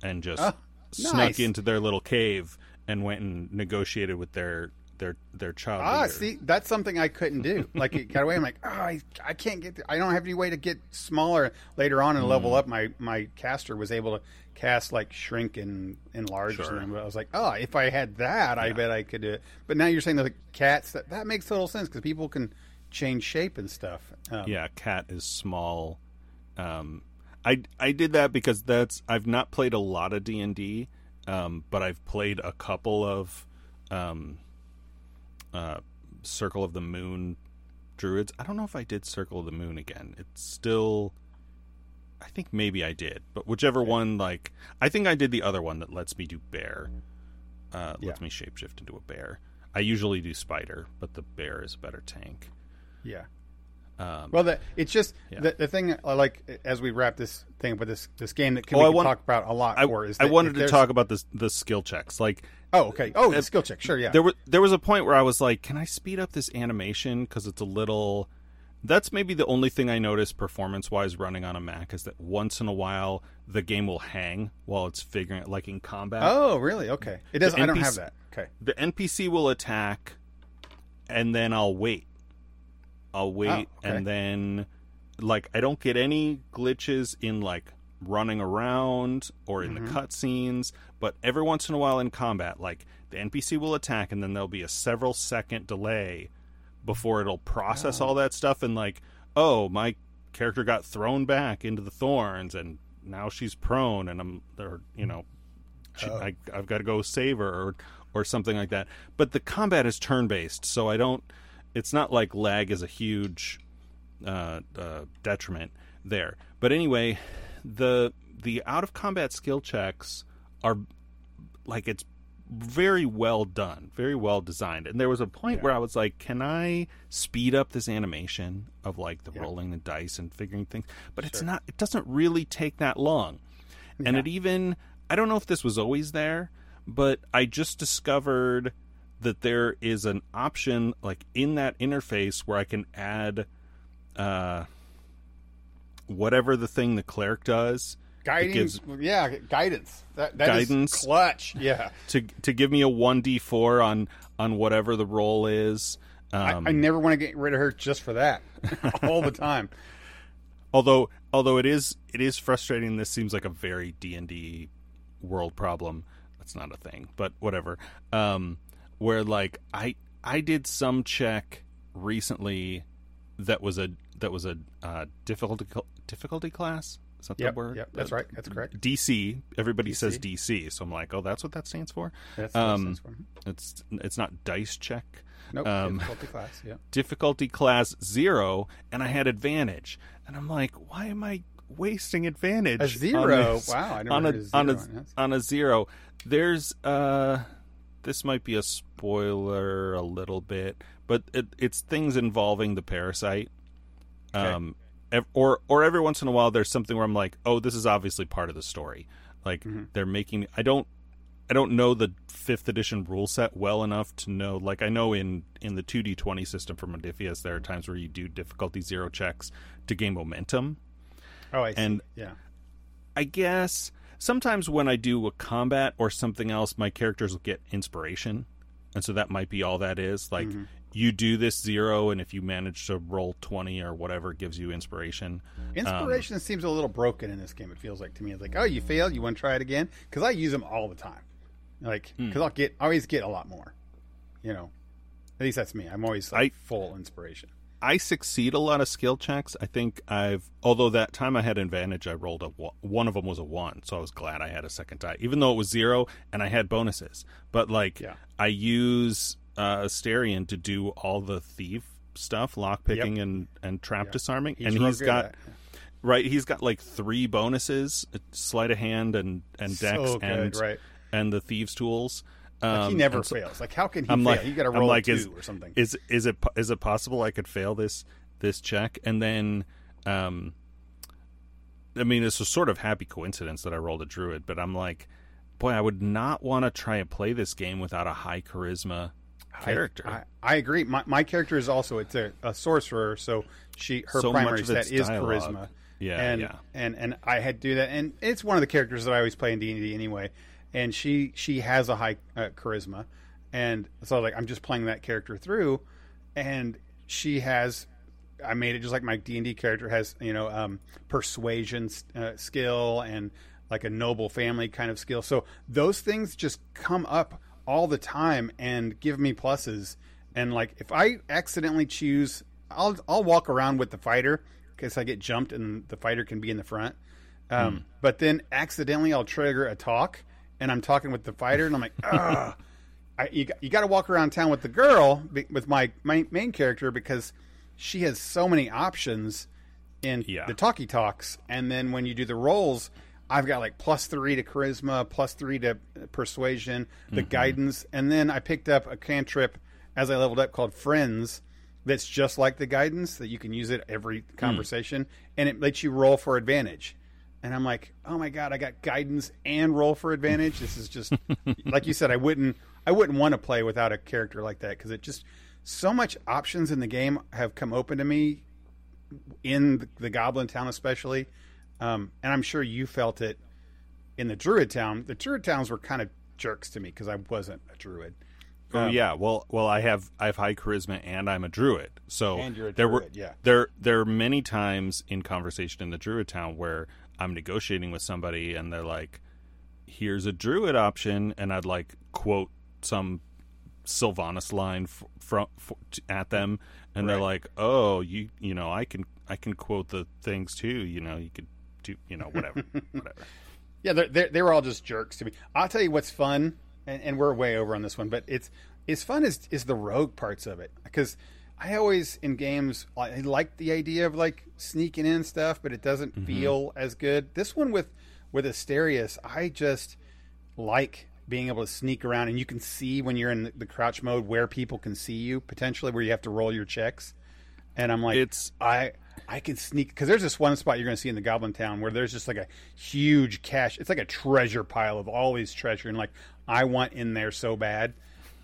and just Oh, snuck nice. into their little cave and went and negotiated with their their their child. Ah, leader. see, that's something I couldn't do. Like it got away. I'm like, oh, I, I can't get. I don't have any way to get smaller later on and level Mm. up. My my caster was able to cast like shrink and enlarge. Sure. And I was like, oh, if I had that, I bet I could do it. But now you're saying the cats. That that makes total sense because people can change shape and stuff. Um, yeah, cat is small. Um, I I did that because that's I've not played a lot of D and D, um, but I've played a couple of um, uh, Circle of the Moon druids. I don't know if I did Circle of the Moon again. It's still. I think maybe I did, but whichever one, like I think I did the other one that lets me do bear, uh, lets Yeah. me shapeshift into a bear. I usually do spider, but the bear is a better tank. Yeah. Um, Well, the, it's just Yeah. the, the thing. Like as we wrap this thing up with this this game that can, Oh, we I can want- talk about a lot I, more. Is I wanted to talk about this the skill checks. Like Oh, okay. Oh, the skill check. Sure. Yeah. there was there was a point where I was like, can I speed up this animation because it's a little. That's maybe the only thing I noticed performance wise running on a Mac is that once in a while the game will hang while it's figuring it, like in combat. Oh, really? Okay. It does. The I don't have that. Okay. The NPC will attack, and then I'll wait. I'll wait, Oh, okay. and then like I don't get any glitches in like running around or in Mm-hmm. the cutscenes, but every once in a while in combat, like the NPC will attack, and then there'll be a several second delay before it'll process all that stuff, and like, oh, my character got thrown back into the thorns, and now she's prone, and I'm, or you know, she, Oh. I, I've got to go save her or or something like that. But the combat is turn based, so I don't. It's not like lag is a huge uh, uh, detriment there. But anyway, the the out of combat skill checks are like it's very well done, very well designed. And there was a point Yeah. where I was like, can I speed up this animation of like the Yeah. rolling the dice and figuring things? But it's not. It doesn't really take that long. And Yeah. it even I don't know if this was always there, but I just discovered that there is an option like in that interface where I can add uh whatever the thing the cleric does Guiding. gives- yeah. Guidance. That, that is Guidance. clutch. Yeah. *laughs* to to give me a 1d4 on on whatever the roll is. I, Um, I never want to get rid of her just for that. *laughs* All the time. although although it is it is frustrating this seems like a very d&d world problem that's not a thing but whatever um where like i i did some check recently that was a that was a uh, difficulty difficulty class is that Yep. the word Yep. That's Uh, right. That's correct. dc everybody says DC. dc so i'm like oh that's what that stands for That's what um, stands for. it's it's not dice check Nope. um, difficulty class. Yeah. *laughs* difficulty class zero and I had advantage. And I'm like, why am I wasting advantage? A on zero. this- Wow, I never on a, on a on a zero. There's uh this might be a spoiler a little bit, but it, it's things involving the parasite. Okay. Um ev- or or every once in a while there's something where I'm like, oh, this is obviously part of the story. Like Mm-hmm. they're making. I don't. I don't know the fifth edition rule set well enough to know. Like I know in in the two D twenty system for Modiphius, there are times where you do difficulty zero checks to gain momentum. Oh, I see. And- yeah. I guess sometimes when I do a combat or something else, my characters will get inspiration, and so that might be all that is. Like you do this zero, and if you manage to roll twenty or whatever, it gives you inspiration. Inspiration seems a little broken in this game. It feels like to me. It's like, oh, you failed. You want to try it again? Because I use them all the time. Like, Hmm. because I'll get, I always get a lot more. You know, at least that's me. I'm always like I- full inspiration. I succeed a lot of skill checks. I think I've, although that time I had advantage, I rolled a one- of them was a one, so I was glad I had a second die, even though it was zero and I had bonuses. But like, Yeah. I use uh, Astarion to do all the thief stuff, lock picking and and trap disarming, and he's got right. He's got like three bonuses: sleight of hand and and dex So good, and right. and the thieves tools. Like, Um, he never so- fails. Like, how can he I'm fail? like, you got to I'm roll like, two is, or something. Is is it is it possible I could fail this this check and then, um, I mean, it's a sort of happy coincidence that I rolled a druid, but I'm like, boy, I would not want to try and play this game without a high charisma character. I, I agree. My, my character is also it's a, a sorcerer, so she her So primary set is dialogue. charisma. Yeah, and, yeah. and and I had to do that, and it's one of the characters that I always play in D and D anyway. And she she has a high uh, charisma, and so like I'm just playing that character through, and she has. I made it just like my D and D character has, you know, um, persuasion uh, skill and like a noble family kind of skill. So those things just come up all the time and give me pluses. And like if I accidentally choose, I'll I'll walk around with the fighter because I get jumped and the fighter can be in the front. Um, But then accidentally I'll trigger a talk and I'm talking with the fighter and I'm like, *laughs* ah. You, got- you got to walk around town with the girl with my, my main character because she has so many options in Yeah. the talkie talks. And then when you do the rolls i've got like plus three to charisma plus three to persuasion the guidance. And then i picked up a cantrip as i leveled up called friends that's just like the guidance that you can use it every conversation and it lets you roll for advantage and i'm like oh my god i got guidance and roll for advantage. This is just *laughs* like you said i wouldn't i wouldn't want to play without a character like that because it just so much options in the game have come open to me in the, the goblin town especially um, and i'm sure you felt it in the druid town. The druid towns were kind of jerks to me because i wasn't a druid. Oh yeah, well, well, I have I have high charisma and I'm a druid, so And you're a there were yeah. there there are many times in conversation in the druid town where I'm negotiating with somebody and they're like, "Here's a druid option," and I'd like quote some Silvanus line f- from f- at them, and they're like, "Oh, you you know I can I can quote the things too, you know you could do you know whatever *laughs* whatever." Yeah, they're, they're, they were all just jerks to me. I'll tell you what's fun, and, and we're way over on this one, but it's it's fun is is the rogue parts of it because I always in games I like the idea of like sneaking in stuff, but it doesn't mm-hmm. feel as good. This one with with Asterius, I just like being able to sneak around, and you can see when you're in the, the crouch mode where people can see you potentially, where you have to roll your checks. And I'm like, It's- I I can sneak because there's this one spot you're going to see in the Goblin Town where there's just like a huge cache. It's like a treasure pile of all these treasure, and like I want in there so bad.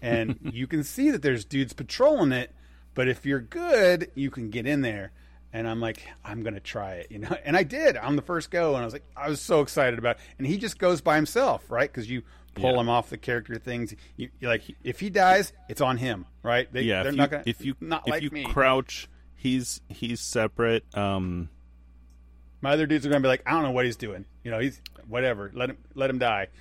And *laughs* you can see that there's dudes patrolling it, but if you're good, you can get in there. And I'm like, I'm gonna try it, you know. *laughs* And I did on the first go, and I was like, I was so excited about. It. And he just goes by himself, right? Because you pull Yeah. him off the character things. You, like, if he dies, it's on him, right? They, yeah, they're if you, not gonna. if you not if like you me. crouch, he's he's separate. Um, My other dudes are gonna be like, I don't know what he's doing. You know, he's whatever. Let him let him die. *laughs*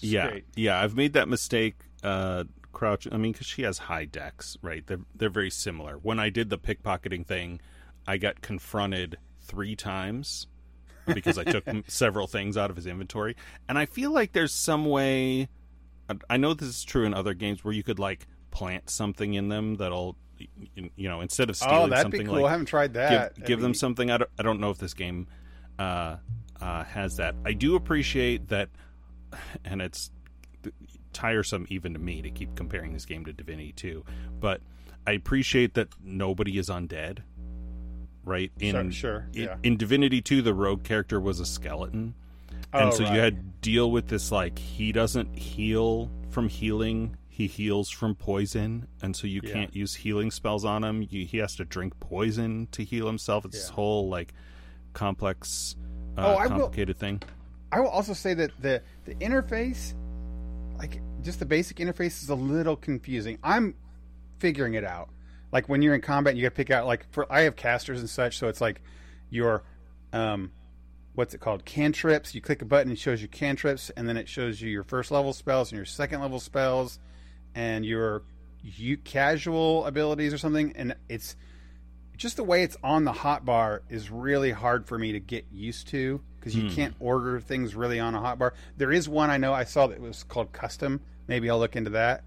Yeah, great. yeah. I've made that mistake. Uh, crouch. I mean, because she has high dex, right? They're they're very similar. When I did the pickpocketing thing, I got confronted three times because I took *laughs* several things out of his inventory, and I feel like there's some way. I know this is true in other games where you could like plant something in them that'll, you know, instead of stealing Oh, that'd something be cool. like I haven't tried that. give I them something. I don't, I don't know if this game uh, uh, has that. I do appreciate that, *sighs* and it's tiresome even to me to keep comparing this game to Divinity 2, but I appreciate that nobody is undead. right? Sure, In sure, in, yeah. in Divinity 2, the rogue character was a skeleton. Oh, and so right. you had to deal with this like he doesn't heal from healing he heals from poison and so you Yeah. can't use healing spells on him you, he has to drink poison to heal himself it's this whole like complex uh, Oh, I will- complicated thing I will also say that the the interface, like just the basic interface, is a little confusing. I'm figuring it out. Like when you're in combat, you got to pick out like for I have casters and such, so it's like your um, what's it called cantrips. You click a button, it shows you cantrips, and then it shows you your first level spells and your second level spells, and your you casual abilities or something. And it's just the way it's on the hotbar is really hard for me to get used to because you Hmm. can't order things really on a hotbar. There is one I know I saw that was called custom. Maybe I'll look into that.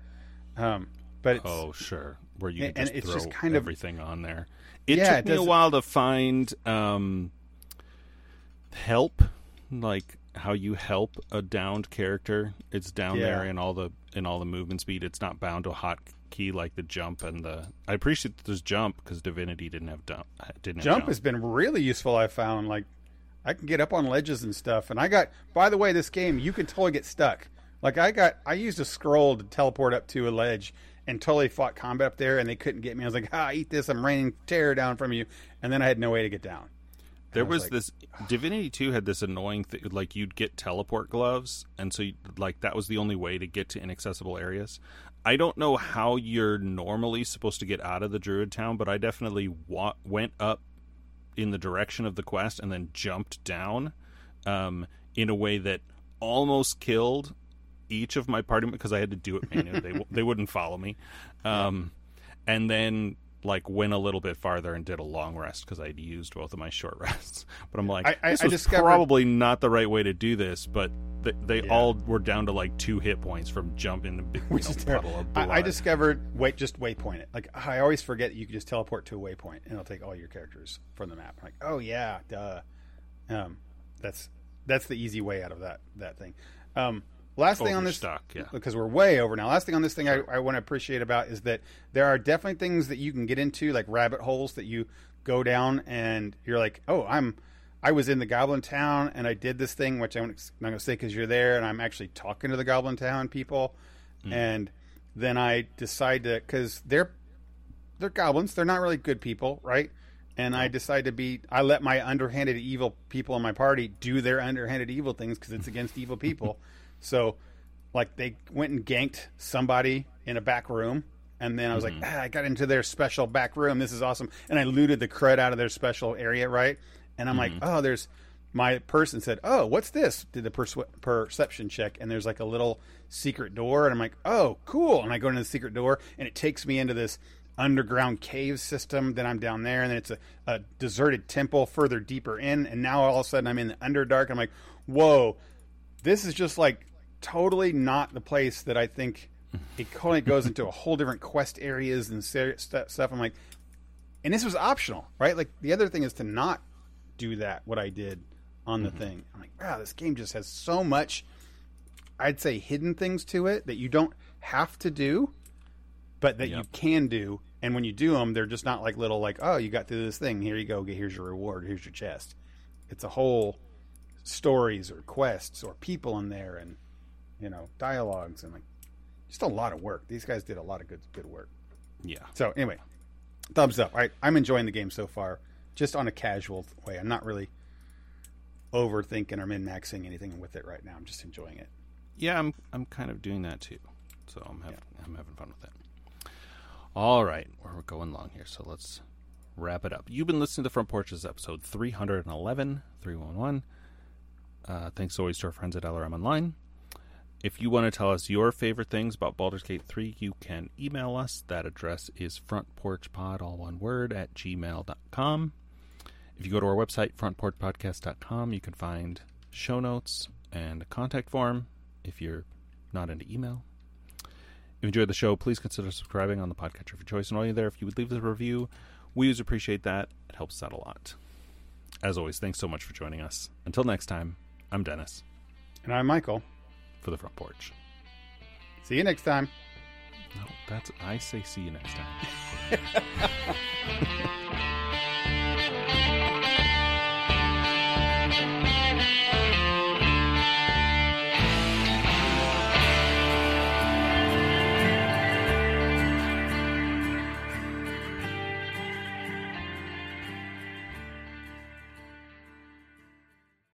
Um, but it's, oh sure where you And- can just and throw just kind of- everything on there it Yeah, took it me a while to find um help like how you help a downed character it's down Yeah. there in all the in all the movement speed it's not bound to a hot key like the jump and the i appreciate that there's jump because divinity didn't have jump didn't have jump jump has been really useful. I found like I can get up on ledges and stuff. And I got by the way, this game you can totally get stuck. Like I got I used a scroll to teleport up to a ledge and totally fought combat up there and they couldn't get me. I was like, ah, eat this, I'm raining terror down from you and then I had no way to get down. there was was like- this divinity 2 had this annoying thing like you'd get teleport gloves and so you, like that was the only way to get to inaccessible areas i don't know how you're normally supposed to get out of the druid town but i definitely wa- went up in the direction of the quest and then jumped down um, in a way that almost killed each of my party because I had to do it manually. they *laughs* they wouldn't follow me, um, and then like went a little bit farther and did a long rest because I'd used both of my short *laughs* rests. But I'm like, I- I- this I was discovered- probably not the right way to do this. But they, they Yeah. all were down to like two hit points from jumping the *laughs* big Which know, is terrible. puddle of blood. I, I discovered wait just waypoint it. Like I always forget you can just teleport to a waypoint and it'll take all your characters from the map. I'm like, oh yeah, duh. Um, that's that's the easy way out of that that thing. Um, last thing on this yeah. because we're way over now. Last thing on this thing I, I want to appreciate about is that there are definitely things that you can get into, like rabbit holes that you go down and you're like, oh, I'm, I was in the Goblin Town and I did this thing, which I'm not going to say because you're there, and I'm actually talking to the Goblin Town people, and then I decide to because they're they're goblins, they're not really good people, right? And I decide to be. I let my underhanded evil people in my party do their underhanded evil things because it's against evil people. *laughs* So, like, they went and ganked somebody in a back room, and then I was like, ah, I got into their special back room. This is awesome, and I looted the crud out of their special area, right? And I'm like, mm-hmm. oh, there's my person said, "Oh, what's this?" Did the perception check, and there's like a little secret door, and I'm like, "Oh, cool!" And I go into the secret door, and it takes me into this underground cave system. Then I'm down there, and then it's a, a deserted temple further deeper in, and now all of a sudden I'm in the underdark. I'm like, "Whoa, this is just like totally not the place that I think." *laughs* It totally goes into a whole different quest areas and stuff. I'm like, and this was optional, right? Like the other thing is to not do that. What I did on the mm-hmm. thing, I'm like, wow, this game just has so much. I'd say hidden things to it that you don't have to do, but that you can do. And when you do them, they're just not like little like, oh, you got through this thing. Here you go. Here's your reward. Here's your chest. It's a whole stories or quests or people in there and you know dialogues and like just a lot of work. These guys did a lot of good good work. yeah. So anyway, thumbs up. I, I'm enjoying the game so far, just on a casual way. I'm not really overthinking or min maxing anything with it right now. I'm just enjoying it. Yeah, I'm I'm kind of doing that too. So I'm having I'm having fun with it. All right, we're going long here, so let's wrap it up. You've been listening to Front Porches episode 311, 311. Uh, thanks always to our friends at LRM Online. If you want to tell us your favorite things about Baldur's Gate 3, you can email us. That address is frontporchpod, all one word, at gmail.com. If you go to our website, frontporchpodcast.com, you can find show notes and a contact form if you're not into email. If you enjoyed the show, please consider subscribing on the podcatcher of your choice. And while you're there, if you would leave us a review, we always appreciate that. It helps us out a lot. As always, thanks so much for joining us. Until next time, I'm Dennis And I'm Michael. for the front porch. See you next time. No, that's I say see you next time. *laughs*